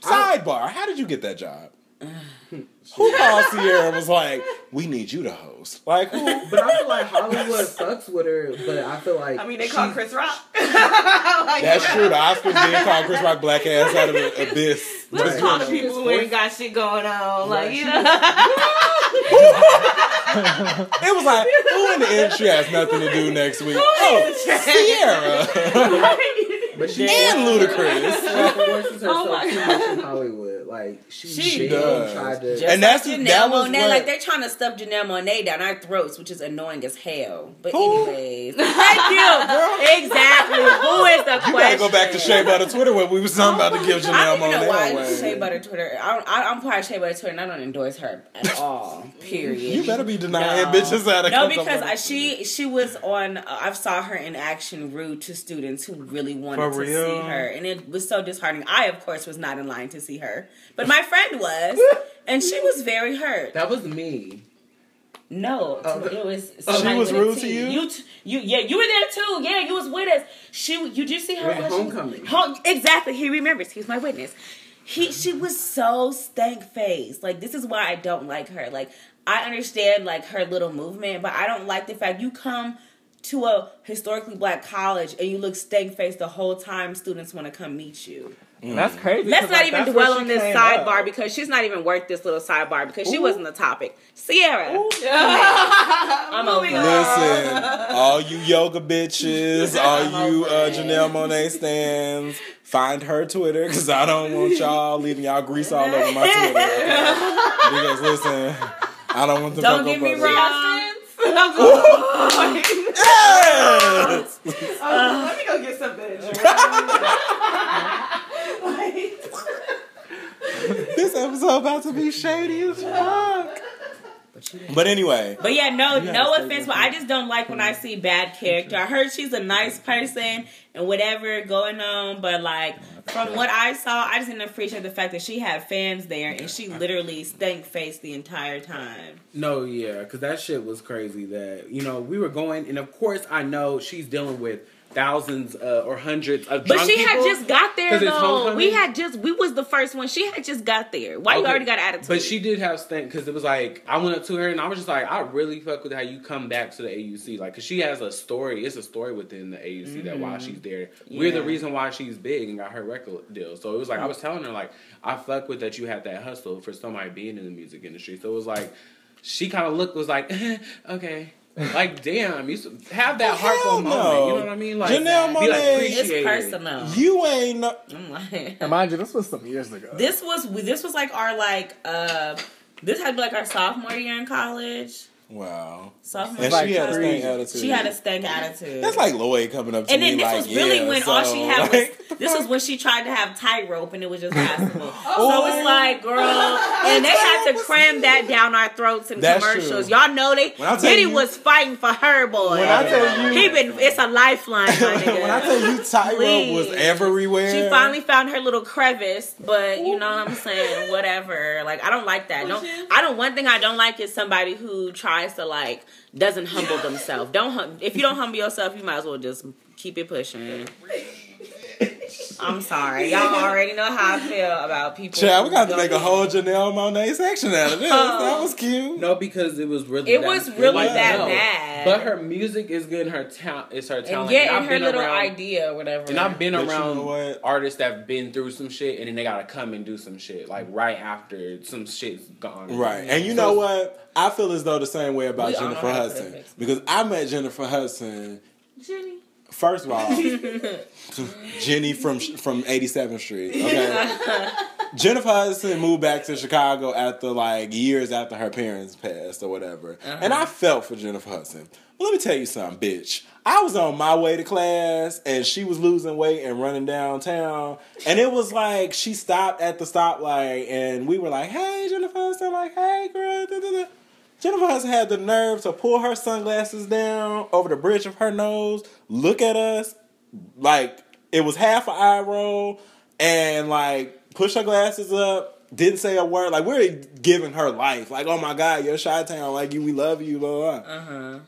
Ha- Sidebar: How did you get that job? (sighs) Who called Ciara and was like, "We need you to host"? Like, who? But I feel like Hollywood fucks with her, but I feel like I mean, they call she's- Chris Rock. (laughs) That's true. The Oscars (laughs) did call Chris Rock black ass out of the abyss. Let's Just- talk to people who ain't got shit going on. Like, you know. (laughs) It was like, who in the industry has nothing to do next week? Oh, Ciara. But she And Ludacris. She forces herself Oh my too much in Hollywood. Like she, She does. tried to. Just And that's- like Janelle that was Monae, what- like they're trying to stuff Janelle Monae down our throats, which is annoying as hell. But Who? anyways, (laughs) thank you. exactly. Who is the You question? gotta go back to Shea Butter Twitter where we was talking about to give I Janelle don't even know why Monae Shea. Butter Twitter. I don't, I, I'm part of Shea Butter Twitter, and I don't endorse her at all. Period. You better be denying No. bitches out of No, because I, she she was on. Uh, I saw her in action, rude to students who really wanted For to real? see her, and it was so disheartening. I, of course, was not in line to see her, but my friend was, (laughs) and she was very hurt. That was me. No, Oh, it was. Oh, she somebody was with a rude to you? You, t- you, yeah, you were there too. Yeah, you was with us. She, you did you see her? Wait, Homecoming. Home- exactly. He remembers. He's my witness. He, she was so stank faced. Like this is why I don't like her. Like I understand like her little movement, but I don't like the fact you come to a historically black college and you look stank faced the whole time. Students want to come meet you. That's crazy. Let's not like, even dwell on this sidebar up. because she's not even worth this little sidebar because she wasn't the topic. Ciara, (laughs) I'm over. Listen, all you yoga bitches, (laughs) all you uh, Janelle Monae stands, find her Twitter because I don't want y'all leaving y'all grease all over my Twitter. (laughs) Because listen, I don't want the Don't Cocoa get me wrong. Yes! (laughs) Uh, let me go get some bitch. (laughs) (laughs) this episode about to be shady as fuck. But anyway, But yeah, no, no offense, but I just don't like when I see bad character. I heard she's a nice person and whatever going on, but like oh, from what I saw, I just didn't appreciate the fact that she had fans there and she literally stank faced the entire time. No, yeah, because that shit was crazy. That you know we were going, and of course I know she's dealing with thousands uh, or hundreds of. But she had just got there though. We had just we was the first one. She had just got there. Why you already got attitude? But she did have stank because it was like I went up to her and I was just like, I really fuck with how you come back to the AUC, like because she has a story. It's a story within the AUC that why Mhm. she's there. We're the reason why she's big and got her record deal. So it was like I was telling her like I fuck with that you had that hustle for somebody being in the music industry. So it was like she kind of looked was like (laughs) okay. Like damn, you have that heartful moment. You know what I mean? Like Janelle be like appreciate it's it. personal. you ain't. No- I'm like, mind you, this was some years ago. this was this was like our like uh this had to be like our sophomore year in college. Wow. Sophomore And she in had a stank attitude. She had a stank attitude. That's like Lloyd coming up to and me And then this like, was really yeah, when all she had (laughs) like- was this was when she tried to have tightrope and it was just passable. (laughs) so it's oh. like, girl, (laughs) and they had to cram that down our throats in That's commercials. true. Y'all know they Diddy you- was fighting for her boy. When I tell you- he been it's a lifeline, when I tell you tightrope was everywhere. She finally found her little crevice, but you know what I'm saying? Whatever. Like I don't like that. Don't I don't one thing I don't like is somebody who tries to like doesn't humble themselves. Don't hum- if you don't humble yourself, you might as well just keep it pushing. I'm sorry. Y'all already know how I feel about people. Child, we got to make a whole Janelle Monae section out of this. that oh. was cute. No, because it was really It that- was really like, that no. bad. But her music is good. And her talent is her And talent. yeah, And and her little around- idea or whatever. And I've been But you around know what? artists that have been through some shit, and then they gotta come and do some shit like right after some shit's gone. Right. And you So know what? I feel as though the same way about We all know Jennifer how to put Hudson. Because I met Jennifer Hudson, Jenny. First of all, (laughs) Jenny from from 87th Street. Okay. Jennifer Hudson moved back to Chicago after like years after her parents passed or whatever. Uh-huh. And I felt for Jennifer Hudson. But let me tell you something, bitch. I was on my way to class and she was losing weight and running downtown. And it was like she stopped at the stoplight and we were like, hey, Jennifer Hudson, like, hey, girl. da, da, da. Jennifer Hudson had the nerve to pull her sunglasses down over the bridge of her nose, look at us, like it was half an eye roll, and like push her glasses up, didn't say a word. Like we're giving her life. Like, oh my God, you're Chi Town, like you, we love you, blah blah. blah. Uh huh.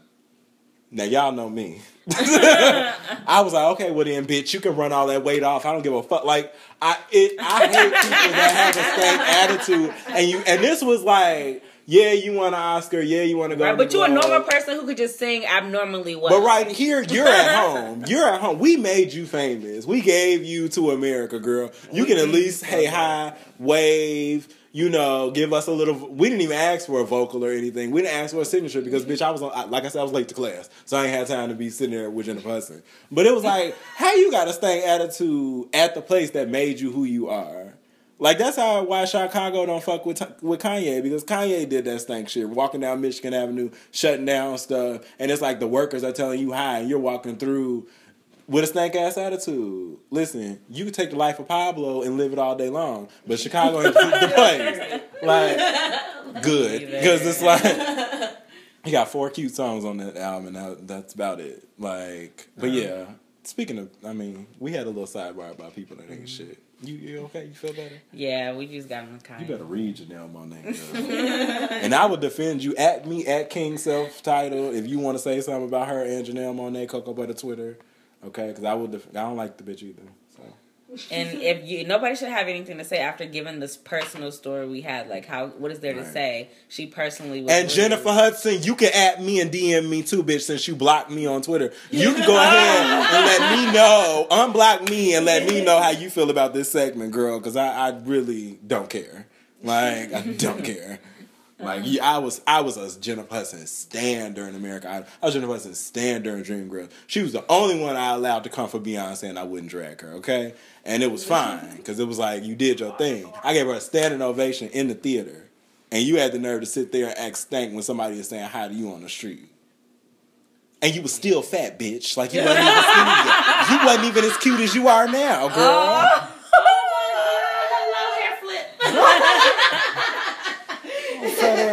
Now y'all know me. (laughs) I was like, okay, well then, bitch, you can run all that weight off. I don't give a fuck. Like, I it, I hate people that have a stank attitude. And you, and this was like, yeah, you want an Oscar, yeah, you want to go. Right, but the you a normal person who could just sing abnormally well. But right here, you're at (laughs) home. You're at home. We made you famous. We gave you to America, girl. You can at mm-hmm. least hey hi, wave. You know, give us a little. We didn't even ask for a vocal or anything. We didn't ask for a signature because, mm-hmm. bitch, I was on. Like I said, I was late to class, so I ain't had time to be sitting there with Jennifer Hudson. But it was like, how you got a stank attitude at the place that made you who you are? Like that's how why Chicago don't fuck with with Kanye because Kanye did that stank shit, walking down Michigan Avenue, shutting down stuff, and it's like the workers are telling you hi, and you're walking through with a stank ass attitude. Listen, you can take the life of Pablo and live it all day long, but Chicago ain't the (laughs) place. Like, good because it's like he got four cute songs on that album, and that, that's about it. Like, but uh-huh. yeah. Speaking of, I mean, we had a little sidebar about people that ain't mm-hmm. shit. You, you okay? You feel better? Yeah, we just got him kind. You better read Janelle Monae. girl. and I would defend you at me at King Self Title if you want to say something about her and Janelle Monae Cocoa Butter Twitter. Okay, because I would. Def- I don't like the bitch either. So. And if you nobody should have anything to say after giving this personal story we had, like how what is there to say? She personally was And rude. Jennifer Hudson, you can at me and DM me too, bitch. Since you blocked me on Twitter, you can go (laughs) ahead and let me know, unblock me, and let me know how you feel about this segment, girl. Because I, I really don't care. Like I don't care. Like yeah, I was, I was a Jennifer Hudson stand during America. Idol. I was Jennifer Hudson stand during Dreamgirls. She was the only one I allowed to come for Beyonce, and I wouldn't drag her. Okay, and it was fine because it was like you did your thing. I gave her a standing ovation in the theater, and you had the nerve to sit there and act stank when somebody is saying hi to you on the street. And you was still fat, bitch. Like you wasn't even. (laughs) You wasn't even as cute as you are now, girl. Fat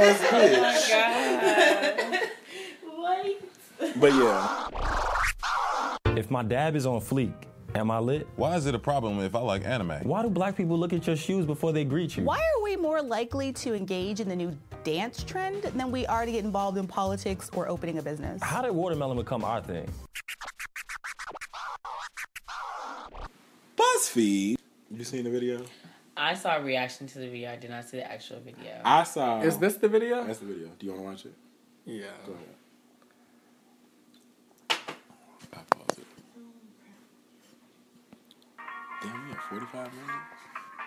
ass bitch. (laughs) Oh (laughs) but yeah. If my dab is on fleek, am I lit? Why is it a problem if I like anime? Why do black people look at your shoes before they greet you? Why are we more likely to engage in the new dance trend than we are to get involved in politics or opening a business? How did watermelon become our thing? BuzzFeed. You seen the video? I saw a reaction to the video. I did not see the actual video. I saw. Is this the video? That's the video. Do you want to watch it? Yeah. Go ahead. I paused it. Damn, we have 45 minutes.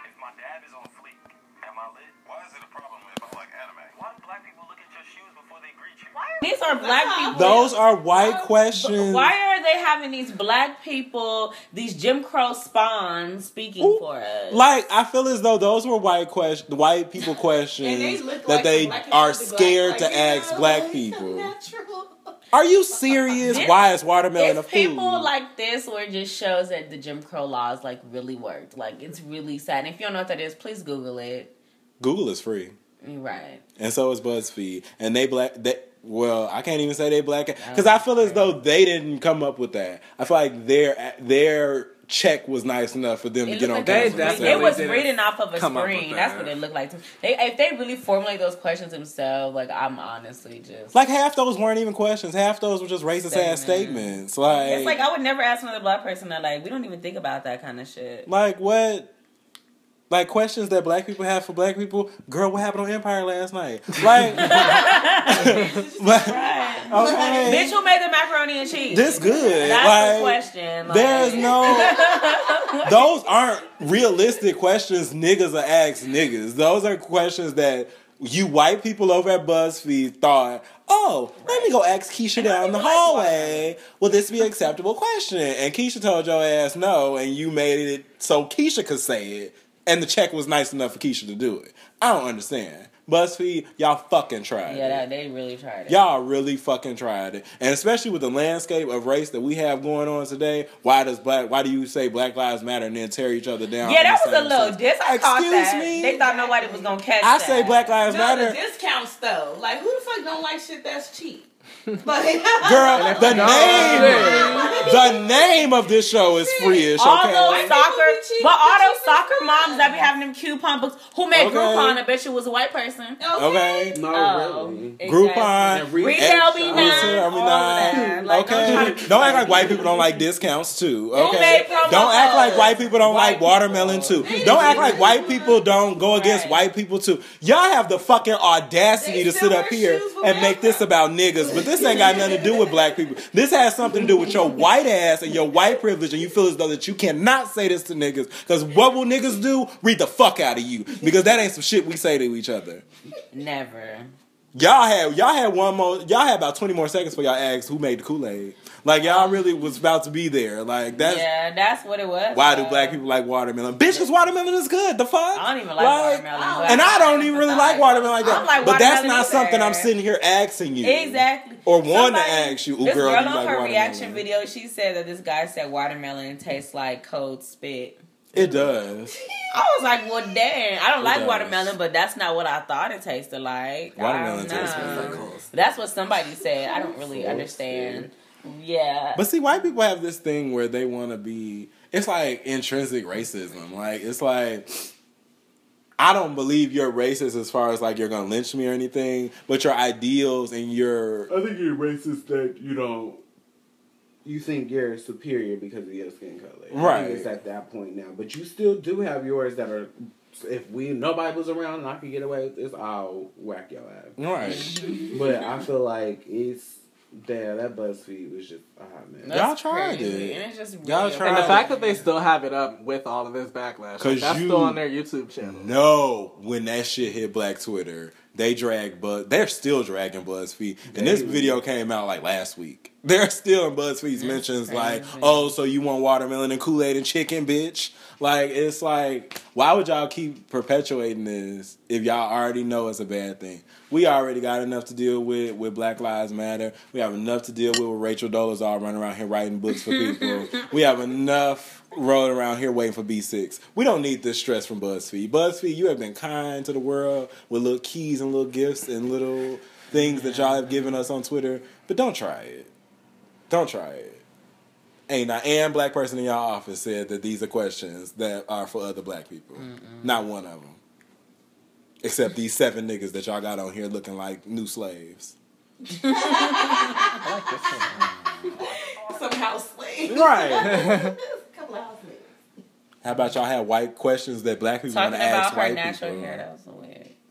If my dab is on fleek, am I lit? Why is it a problem if I like anime? Why do black people look at your shoes before they greet you? These are black people. Those are white questions. Why are they having these black people, these Jim Crow spawns speaking for us? Like I feel as though those were white question, white people (laughs) questions look that like they the black people are be black, scared like, to ask know, black (laughs) people. Are you serious? This- Why is watermelon a If food? people like this where it just shows that the Jim Crow laws like really worked. Like it's really sad. And if you don't know what that is, please Google it. Google is free, Right. and so is BuzzFeed, and they black. They, well, I can't even say they black because I feel as though they didn't come up with that. I feel like their their check was nice enough for them to get on like camera. it, was, say it was it. reading off of a come up with screen. That's that. what it looked like. to me. They, if they really formulate those questions themselves, like I'm honestly just Like half those weren't even questions. Half those were just racist ass statements. Like, it's like I would never ask another black person that like we don't even think about that kind of shit. like what? Like questions that black people have for black people. Girl, what happened on Empire last night? Like, (laughs) (laughs) okay. Bitch, who made the macaroni and cheese? This good. That's like, the question. Like, There's (laughs) no. those aren't realistic questions niggas are ask niggas. Those are questions that you white people over at BuzzFeed thought, oh, let me go ask Keisha down the hallway. Will this be an acceptable question? And Keisha told your ass no, and you made it so Keisha could say it, and the check was nice enough for Keisha to do it. I don't understand. BuzzFeed, y'all fucking tried. Yeah, it. that, they really tried it. Y'all really fucking tried it, and especially with the landscape of race that we have going on today. Why does black? Why do you say Black Lives Matter and then tear each other down? Yeah, that was a little sense? diss. I Excuse that. me? They thought nobody was gonna catch I that. say Black Lives No, Matter. the discounts though. Like who the fuck don't like shit that's cheap? Like, Girl, the name, the name of this show is free-ish. All Okay, those soccer, but all those soccer moms that be having them coupon books, who made Okay. Groupon? I bet you was a white person. Okay. No, Oh, really. Groupon, exactly. Retail be nice. Retail be nice. Like, don't okay, don't act like white people don't like discounts too. Okay, don't act like white people don't like watermelon too. Don't act like white people don't go against white people too. Y'all have the fucking audacity to sit up here and make this about niggas, but this ain't got nothing to do with black people. This has something to do with your white ass and your white privilege, and you feel as though that you cannot say this to niggas because what will niggas do? Read the fuck out of you because that ain't some shit we say to each other. Never. Y'all had y'all had one more y'all had about twenty more seconds for y'all asked who made the Kool Aid. Like y'all really was about to be there. Like that's yeah, that's what it was. why do though. black people like watermelon? Bitch, cause watermelon is good. The fuck? I don't even like, watermelon. Oh, and I don't even really like watermelon like that. I don't like but that's not either. something I'm sitting here asking you. Exactly. Or want to Somebody- ask you, ooh This girl, girl you on like her watermelon. reaction video, she said that this guy said watermelon tastes like cold spit. It does. I was like, well, damn. I don't It like does. watermelon, but that's not what I thought it tasted like. Watermelon tastes like cold That's what somebody said. I don't really understand. Yeah. But see, white people have this thing where they want to be. It's like intrinsic racism. Like it's like I don't believe you're racist as far as like you're gonna lynch me or anything, but your ideals and your I think you're racist that you don't. You think you're superior because of your skin color, I Right. think It's at that point now, but you still do have yours that are. If we nobody was around and I could get away with this, I'll whack your ass. Right. but I feel like it's damn that BuzzFeed was just ah man. Y'all tried crazy. it. And it's just Y'all really tried And the it. fact that they still have it up with all of this backlash, like, that's you still on their YouTube channel. No, when that shit hit Black Twitter, they drag Buzz. They're still dragging BuzzFeed, and this Daily. video came out like last week. They're still in BuzzFeed's mentions, like, "Oh, so you want watermelon and Kool Aid and chicken, bitch?" Like, it's like, why would y'all keep perpetuating this if y'all already know it's a bad thing? We already got enough to deal with with Black Lives Matter. We have enough to deal with with Rachel Dolezal running around here writing books for people. (laughs) we have enough rolling around here waiting for B6. We don't need this stress from BuzzFeed. BuzzFeed, you have been kind to the world with little keys and little gifts and little things that y'all have given us on Twitter, but don't try it. Don't try it. Ain't not and black person in y'all office said that these are questions that are for other black people. Not one of them. Except these seven niggas that y'all got on here looking like new slaves. (laughs) Some house slaves. Right. (laughs) Couple house slaves. How about y'all have white questions that black people want Talking to about ask her white natural people? hair, that was so weird.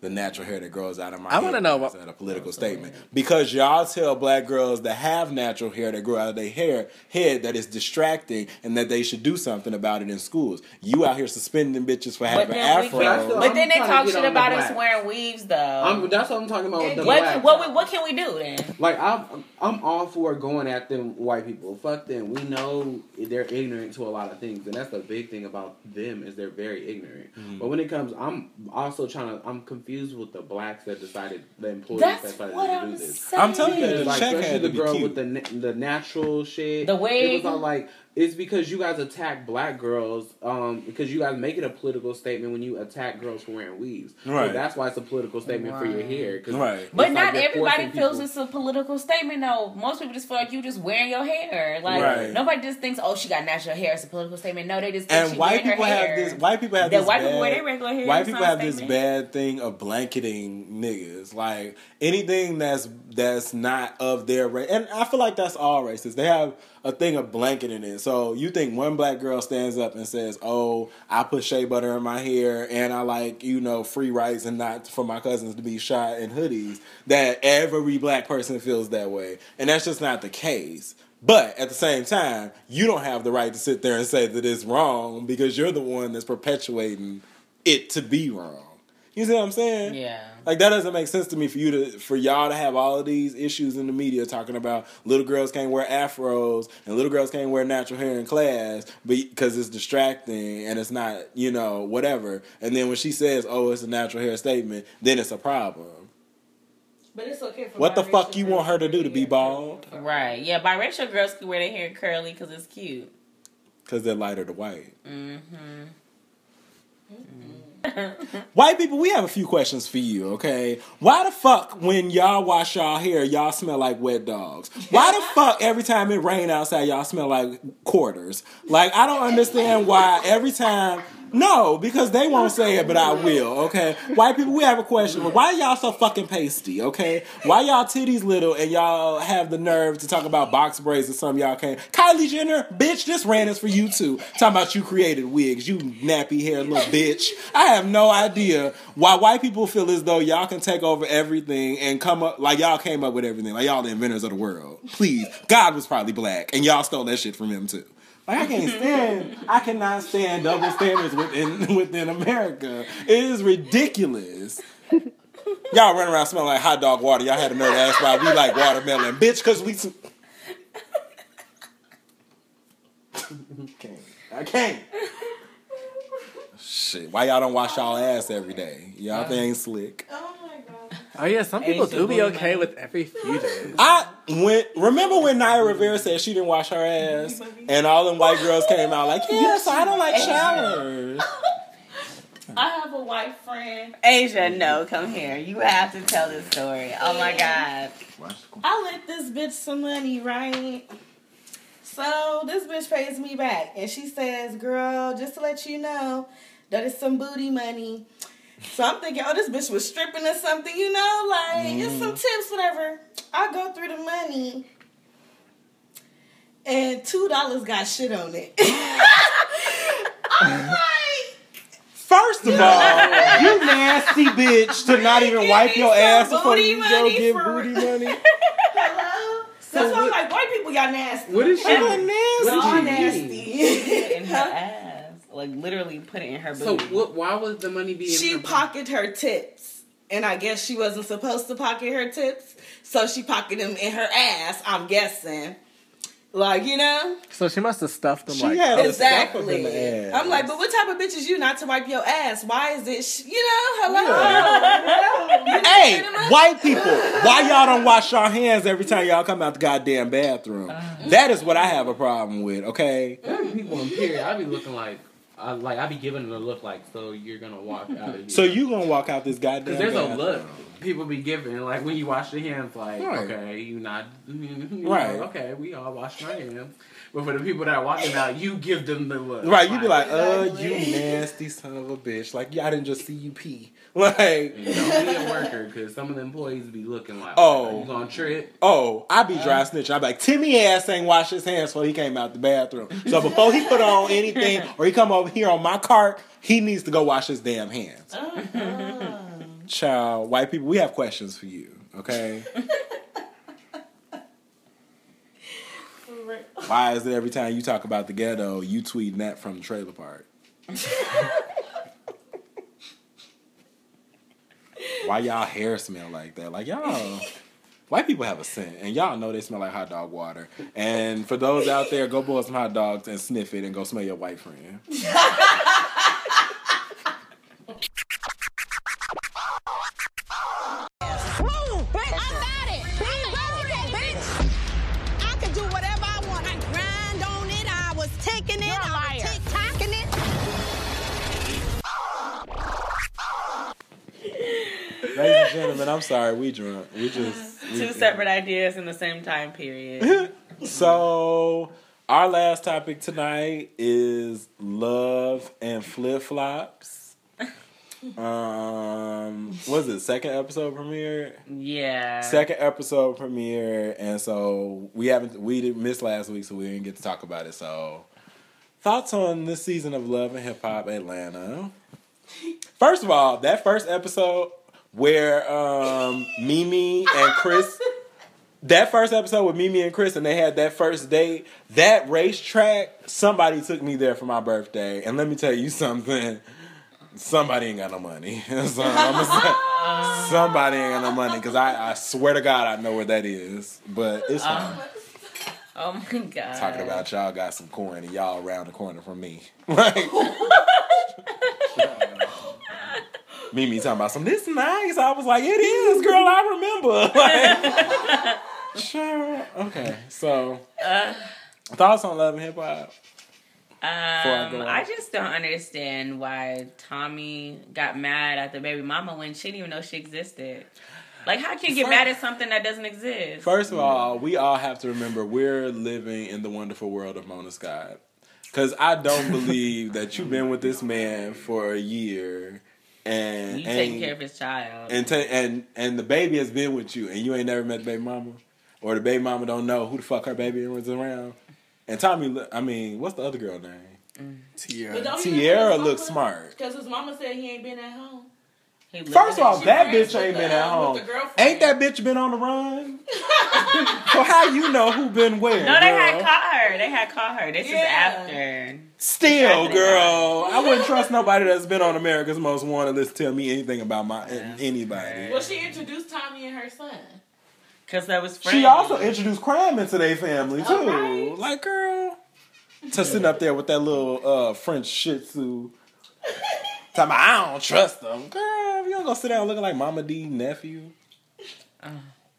The natural hair that grows out of my I wanna head know is what- that a political statement because y'all tell black girls that have natural hair that grow out of their hair head that is distracting and that they should do something about it in schools. You out here suspending bitches for But having then, afro. can, but then they talk shit get on the about us wearing weaves, though. I'm, that's what I'm talking about with the what, what, what can we do then? Like I'm, I'm all for going at them white people. Fuck them. We know they're ignorant to a lot of things, and that's the big thing about them is they're very ignorant. Mm. But when it comes, I'm also trying to. I'm confused confused with the blacks that decided the employees That's that decided what to I'm do this. saying. I'm telling you, the like, check especially had the to be girl cute. with the the natural shit. The way It was all like it's because you guys attack black girls. Um, because you guys make it a political statement when you attack girls for wearing weaves. So Right. that's why it's a political statement for your hair. Right. But like not you're everybody feels people- it's a political statement though. Most people just feel like you just wearing your hair. Like Right. nobody just thinks, oh, she got natural hair. It's a political statement. No, they just think And she white wearing her people have hair. this. White people have That this. white bad, people wear their regular hair. White people not a have this bad thing of blanketing niggas. Like anything that's that's not of their race, and I feel like that's all races. They have a thing of blanketing it. So you think one black girl stands up and says, "Oh, I put shea butter in my hair, and I like you know free rights and not for my cousins to be shot in hoodies." That every black person feels that way, and that's just not the case. But at the same time, you don't have the right to sit there and say that it's wrong because you're the one that's perpetuating it to be wrong. You see what I'm saying? Yeah. Like that doesn't make sense to me for you to for y'all to have all of these issues in the media talking about little girls can't wear afros and little girls can't wear natural hair in class because it's distracting and it's not you know whatever. And then when she says, "Oh, it's a natural hair statement," then it's a problem. But it's okay for What the fuck you want her to to do to be bald? Right. Yeah, biracial girls can wear their hair curly because it's cute. Because they're lighter to white. Mm-hmm. White people, we have a few questions for you, okay? Why the fuck when y'all wash y'all hair, y'all smell like wet dogs? Why the fuck every time it rain outside, y'all smell like quarters? Like, I don't understand why every time. No, because they won't say it, but I will, okay? White people, we have a question. Why y'all so fucking pasty, okay? Why y'all titties little and y'all have the nerve to talk about box braids and some y'all can't? Kylie Jenner, bitch, this ran is for you too. Talking about you created wigs, you nappy haired little bitch. I have no idea why white people feel as though y'all can take over everything and come up like y'all came up with everything, like y'all the inventors of the world. Please, God was probably black, and y'all stole that shit from him too. Like I can't stand, I cannot stand double standards within (laughs) within America. It is ridiculous. Y'all run around smelling like hot dog water. Y'all had a nerve to ask why we like watermelon, bitch, because we. s- can't. I can't. Shit, why y'all don't wash y'all ass every day? Y'all think slick. Oh, Oh yeah, some people do be okay with every few days. I when remember when Naya Rivera said she didn't wash her ass, and all them white girls came out like, "Yes, I don't like showers." (laughs) I have a white friend. Asia, no, come here. You have to tell this story. Oh my god. I lent this bitch some money, right? So this bitch pays me back, and she says, "Girl, just to let you know, that is some booty money." So I'm thinking, oh, this bitch was stripping or something, you know, like it's some mm. tips, whatever. I go through the money, and two dollars got shit on it. (laughs) I'm mm. like, First of all, you nasty bitch to not even wipe your ass before you go money get for booty (laughs) money. hello. That's why I'm like, white people, y'all nasty. What is she- Y'all what did Y'all she nasty. in her ass. Like literally put it in her So booty. what, why was the money being? she pocketed her tips. And I guess she wasn't supposed to pocket her tips. So she pocketed them in her ass, I'm guessing. Like, you know? So she must have stuffed them She like had a stuff of Exactly. in the ass. I'm like, but what type of bitch is you not to wipe your ass? Why is it, sh- you know, hello? (laughs) Hey, white people, why y'all don't wash your hands every time y'all come out the goddamn bathroom? Uh-huh. That is what I have a problem with. Okay. There people in period. I be looking like, I like I be giving it a look like, so you're gonna walk out of (laughs) here. So you gonna walk out this goddamn? Because there's a look people be giving, like when you wash your hands, like Right. okay, you not (laughs) you Right. know, okay, we all wash our hands. But for the people that are walking out, you give them the look. Right, you be like, uh, you nasty son of a bitch. Like, yeah, I didn't just see you pee. (laughs) Like, And don't be a worker because some of the employees be looking like, Oh. you gonna trip? oh, I be dry snitching. I be like, Timmy ass ain't wash his hands before he came out the bathroom. So before he put on anything (laughs) or he come over here on my cart, he needs to go wash his damn hands. Uh-huh. Child, white people, we have questions for you, okay? (laughs) Why is it every time you talk about the ghetto, you tweeting that from the trailer park? Why y'all hair smell like that? Like y'all, (laughs) white people have a scent, and y'all know they smell like hot dog water. And for those out there, go boil some hot dogs and sniff it, and go smell your white friend. (laughs) gentlemen, I'm sorry, we drunk. We just we- Two separate ideas in the same time period. (laughs) So our last topic tonight is love and flip flops. (laughs) Um, was it second episode premiere? Yeah. Second episode premiere, and so we haven't we didn't miss last week, so we didn't get to talk about it. So, thoughts on this season of Love and Hip Hop Atlanta? First of all, that first episode where um, Mimi and Chris, that first episode with Mimi and Chris, and they had that first date. That racetrack, somebody took me there for my birthday, and let me tell you something. Somebody ain't got no money. (laughs) so I'm say somebody ain't got no money because I, I swear to God I know where that is, but it's fine. (laughs) Oh my god. Talking about y'all got some corn and y'all around the corner from me. (laughs) Like Mimi talking about some this nice. I was like, it is, girl. I remember. (laughs) Like, sure. Okay. So Uh, thoughts on love and hip hop? Um, on. I just don't understand why Tommy got mad at the baby mama when she didn't even know she existed. Like, how can you get mad at something that doesn't exist? First of all, we all have to remember we're living in the wonderful world of Mona Scott. Cause I don't believe that you've been with this man for a year and you taking ain't- care of his child. and ta- and and the baby has been with you and you ain't never met the baby mama or the baby mama don't know who the fuck her baby was around. And tommy i mean what's the other girl name? Mm. But tiara. Don't he look tiara looks smart. Because his mama said he ain't been at home. First of all, that bitch ain't been the- at home. with the girlfriend. Ain't that bitch been on the run? (laughs) so how you know who been where? no, they had caught her. They had caught her. This is after. Still, girl, I wouldn't trust nobody that's been on America's Most Wanted list to tell me anything about my anybody. Well, she introduced Tommy and her son. Because that was French. She also introduced crime into their family too. Alright. Like, girl, to sit up there with that little uh, French Shih Tzu. (laughs) Talking about, I don't trust them. Girl, you don't go sit down looking like Mama Dee nephew.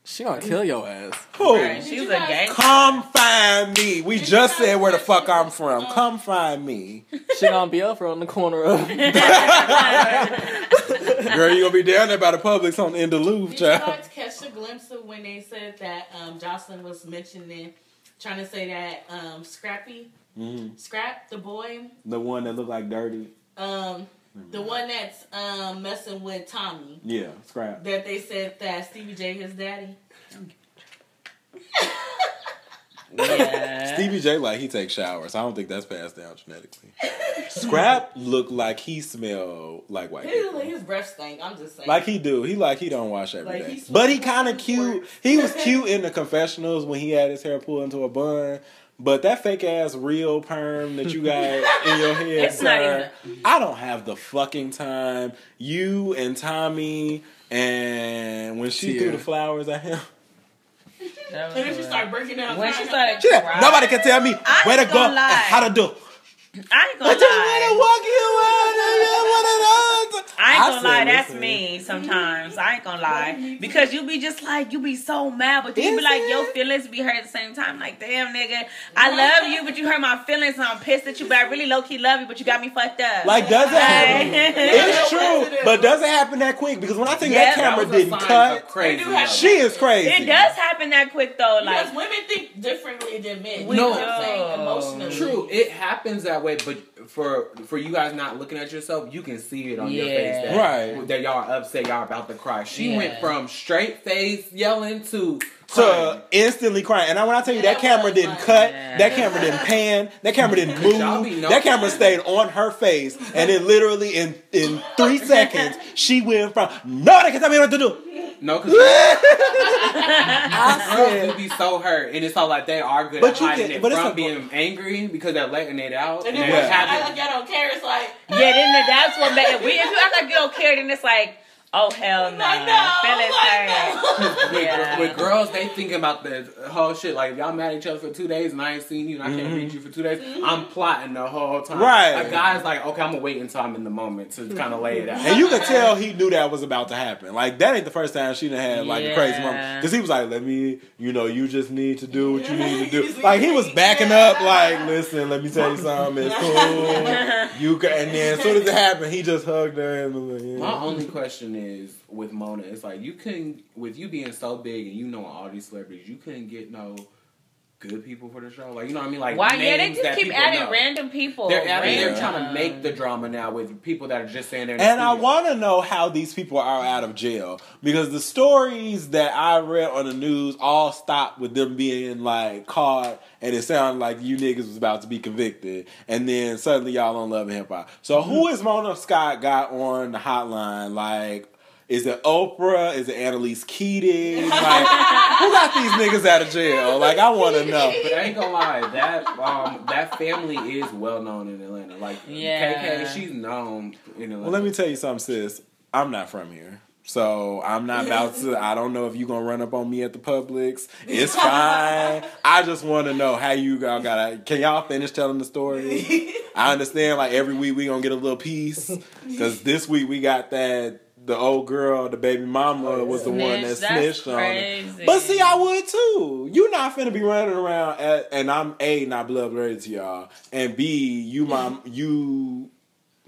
She gonna kill your ass. Who? Right, she's a gangster. Come find me. We just said where the fuck I'm from. Come find me. She gonna be up on the corner of. (laughs) Girl, you gonna be down there by the Publix on in the Louvre, Did you child. guys catch a glimpse of when they said that um, Joseline was mentioning, trying to say that um, Scrappy, Mhm. Scrapp, the boy, The one that looked like dirty. um, the one that's um, messing with Tommy, Yeah, scrap. that they said that Stevie J his daddy. (laughs) Yeah. Stevie J like he takes showers. I don't think that's passed down genetically. (laughs) Scrapp looked like he smelled like white His, people. his breath stank. I'm just saying. Like he do. He like he don't wash every day. Like, he But he kind of cute. He was (laughs) cute in the confessionals when he had his hair pulled into a bun. But that fake ass real perm that you got in your (laughs) head, It's not sir, I don't have the fucking time. You and Tommy and when she threw the flowers at him. And then she started breaking down. When she started She- crying. nobody can tell me I where to go gonna and how to do. I ain't gonna I just wanna lie. walk you out of here, one of those. I ain't gonna said, lie, that's listen. me sometimes. I ain't gonna lie. Because you be just like, you be so mad, but you be like, it? your feelings be hurt at the same time. Like, damn, nigga, I love you, but you hurt my feelings and I'm pissed at you, but I really low key love you, but you got me fucked up. Like, does it happen? (laughs) It's true, but does it happen that quick? Because when I think Yeah, that camera that didn't cut, crazy They do have- she is crazy. It does happen that quick though. Because Like, women think differently than men. We you know do. what I'm saying? Emotionally. True, it happens that way, but for for you guys not looking at yourself, you can see it on your face that, Right. that y'all are upset, y'all about to cry. She Yeah. went from straight face yelling to to crying. instantly crying. And I, when I tell you that Yeah, camera didn't was cut, Yeah. that camera didn't pan, that camera didn't (laughs) move, know- that camera stayed on her face, and then literally in in three (laughs) seconds she went from no, nobody can tell me what to do. No, because (laughs) girls do be so hurt, and it's all like they are good But at you hiding can- it but it's from a- being angry because they're letting it out. And And then they when Yeah. you have act it- like y'all don't care, it's like, yeah, then that's what made we, if you act like you don't care, then it's like, oh hell no, Like, no, feelings like, hurt. with, Yeah. with girls, they thinking about the whole shit. Like, if y'all mad at each other for two days and I ain't seen you and I can't mm-hmm. reach you for two days, I'm plotting the whole time. Right. A guy's like, okay, I'm gonna wait until I'm in the moment to kind of lay it out. And you could tell he knew that was about to happen. Like that ain't the first time she done had like a crazy moment. Because he was like, "Let me, you know, you just need to do what you need to do." (laughs) Like he was backing up. Like, listen, let me tell you something. It's cool. (laughs) You ca- and then as soon as it happened, he just hugged her and was like, yeah. My only question is with Mona, it's like you couldn't with you being so big and you know all these celebrities, you couldn't get no good people for the show. Like you know what I mean? Like Why? Yeah, they just keep adding know. random people. They're adding, they're trying to make the drama now with people that are just saying they're in the And I want to know how these people are out of jail because the stories that I read on the news all stopped with them being like caught, and it sounded like you niggas was about to be convicted, and then suddenly y'all on Love and Hip Hop. So who mm-hmm. is Mona Scott got on the hotline? Like, is it Oprah? Is it Annalise Keating? Like, who got these niggas out of jail? Like, I want to know. But I ain't gonna lie, that um that family is well known in Atlanta. Like Yeah. KK, she's known in Atlanta. Well, let me tell you something, sis. I'm not from here. So I'm not about to. I don't know if you're gonna run up on me at the Publix. It's fine. I just want to know how you all gotta. Can y'all finish telling the story? I understand. Like every week we gonna get a little piece because this week we got that the old girl, the baby mama, oh, was the one that that's snitched on it. But see, I would too. You not finna be running around, at, and I'm a not blood related to y'all, and b you my you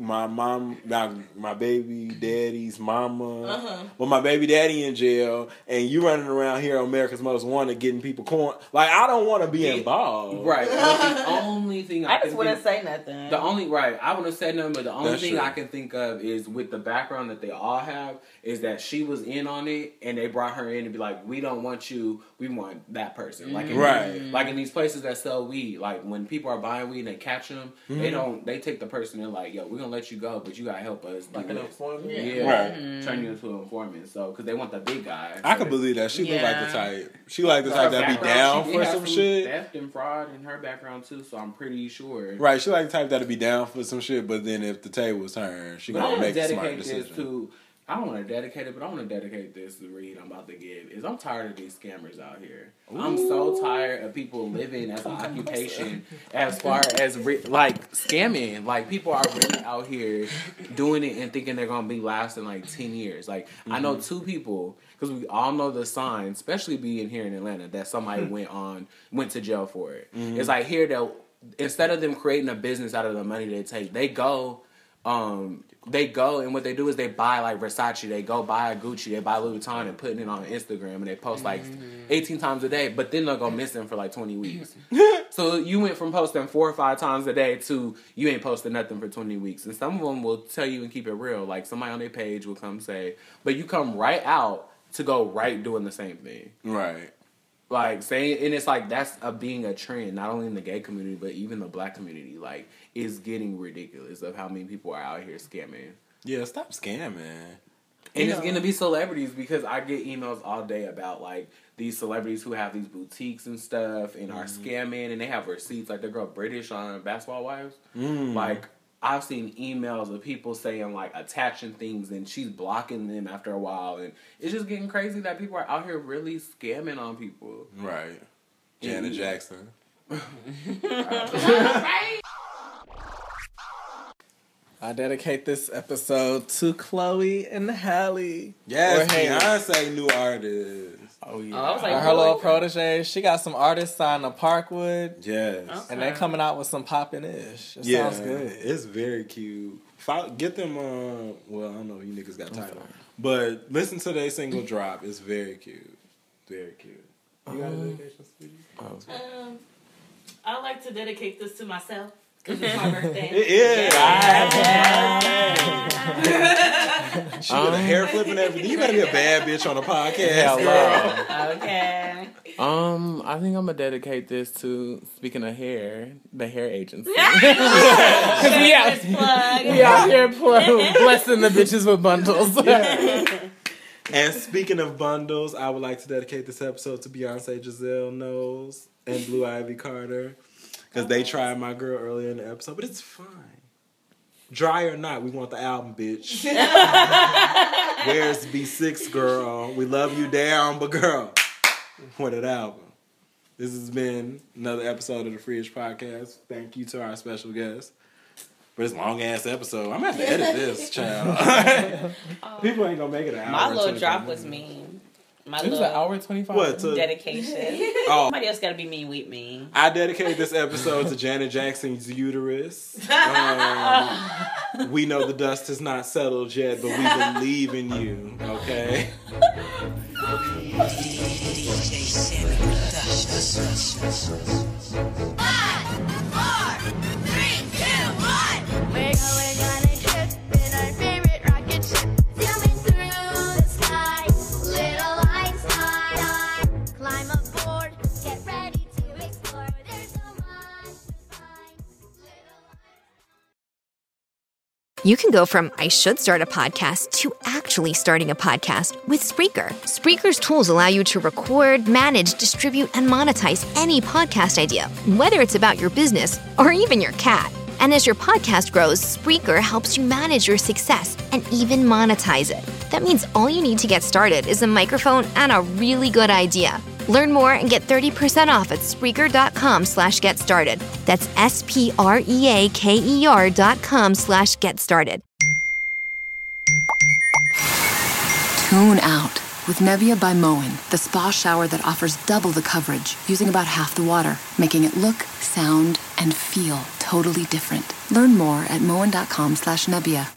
my mom, my, my baby daddy's mama, Uh-huh. well, my baby daddy in jail, and you running around here on America's Most Wanted getting people corn. Like, I don't want to be involved. Right. But the (laughs) only thing I, I just can wouldn't think- say nothing. The only right, I wouldn't say nothing, but the only That's thing true. I can think of is with the background that they all have is that she was in on it, and they brought her in to be like, "We don't want you, we want that person." Like, in Right. like in these places that sell weed, like when people are buying weed and they catch them, they Mhm. don't, they take the person and like, "Yo, we're gonna let you go, but you gotta help us." Like an informant? Yeah, Right. Right. turn you into an informant. So, because they want the big guy. I So could believe that. She look like the type. She like the type that be down she for did have some shit. theft and fraud in her background too. So I'm pretty sure. Right, she like the type that'd be down for some shit, but then if the table was turned, she But gonna want to make a smart dedicate this decision. to. I don't want to dedicate it, but I want to dedicate this to read I'm about to give. Is I'm tired of these scammers out here. I'm so tired of people living as an (laughs) occupation, as far as re- like scamming. Like people are really out here doing it and thinking they're gonna be lasting like ten years. Like I know two people because we all know the signs, especially being here in Atlanta, that somebody went on went to jail for it. Mhm. It's like here that instead of them creating a business out of the money they take, they go um they go and what they do is they buy like Versace, they go buy a Gucci, they buy Louis Vuitton and mm-hmm. putting it on Instagram and they post like mm-hmm. 18 times a day, but then they'll go mm-hmm. missing for like 20 (laughs) weeks. so you went from posting four or five times a day to you ain't posting nothing for 20 weeks. And some of them will tell you and keep it real. Like somebody on their page will come say, but you come right out to go right doing the same thing. Right. Like saying, and it's like that's a being a trend, not only in the gay community but even the black community. Like, is getting ridiculous of how many people are out here scamming. Yeah, stop scamming. And You it's know- gonna be celebrities because I get emails all day about like these celebrities who have these boutiques and stuff and are Mm-hmm. scamming and they have receipts like the girl Brittish on Basketball Wives. Mm. Like I've seen emails of people saying like attaching things and she's blocking them after a while and it's just getting crazy that people are out here really scamming on people. Right. Janet Jackson. (laughs) I dedicate this episode to Chloe and Halle. Yes, Or Haley. Beyonce new artist. Oh yeah. Oh, I was like, her little protege. She got some artists signed to Parkwood. Yes. And they're coming out with some poppin' ish. It yeah, sounds good. It's very cute. Follow, get them on. Well, I don't know you niggas got Tidal, but listen to their single drop. It's very cute. Very cute. You got a uh, dedication, sweetie? Oh. Um, I like to dedicate this to myself because it's my birthday. (laughs) It is. She with a hair flip and everything. You better be a bad bitch on a podcast. Hello. Okay. Um, I think I'm gonna dedicate this to speaking of hair, the hair agency. (laughs) Shameless (laughs) plug. we out here pl- blessing the bitches with bundles. And speaking of bundles, I would like to dedicate this episode to Beyonce, Giselle Knowles, and Blue Ivy Carter. Because they tried my girl earlier in the episode, but it's fine. Dry or not, we want the album, bitch. (laughs) Where's B6, girl? We love you down, but girl, what an album. This has been another episode of the Fridge Podcast. Thank you to our special guest. For this long ass episode, I'm gonna have to edit this, child. (laughs) People ain't gonna make it an hour. My little drop minutes. was mean. My It was an hour and 25. What, to- dedication. (laughs) Oh. Somebody else got to be mean with me. I dedicate this episode to Janet Jackson's uterus. Um, we know the dust has not settled yet, but we believe in you. Okay. We're You can go from I should start a podcast to actually starting a podcast with Spreaker. Spreaker's tools allow you to record, manage, distribute, and monetize any podcast idea, whether it's about your business or even your cat. And as your podcast grows, Spreaker helps you manage your success and even monetize it. That means all you need to get started is a microphone and a really good idea. Learn more and get 30% off at Spreaker.com slash get started. That's S-P-R-E-A-K-E-R dot com slash get started. Tune out with Nebbia by Moen, the spa shower that offers double the coverage using about half the water, making it look, sound, and feel totally different. Learn more at moen.com slash Nebbia.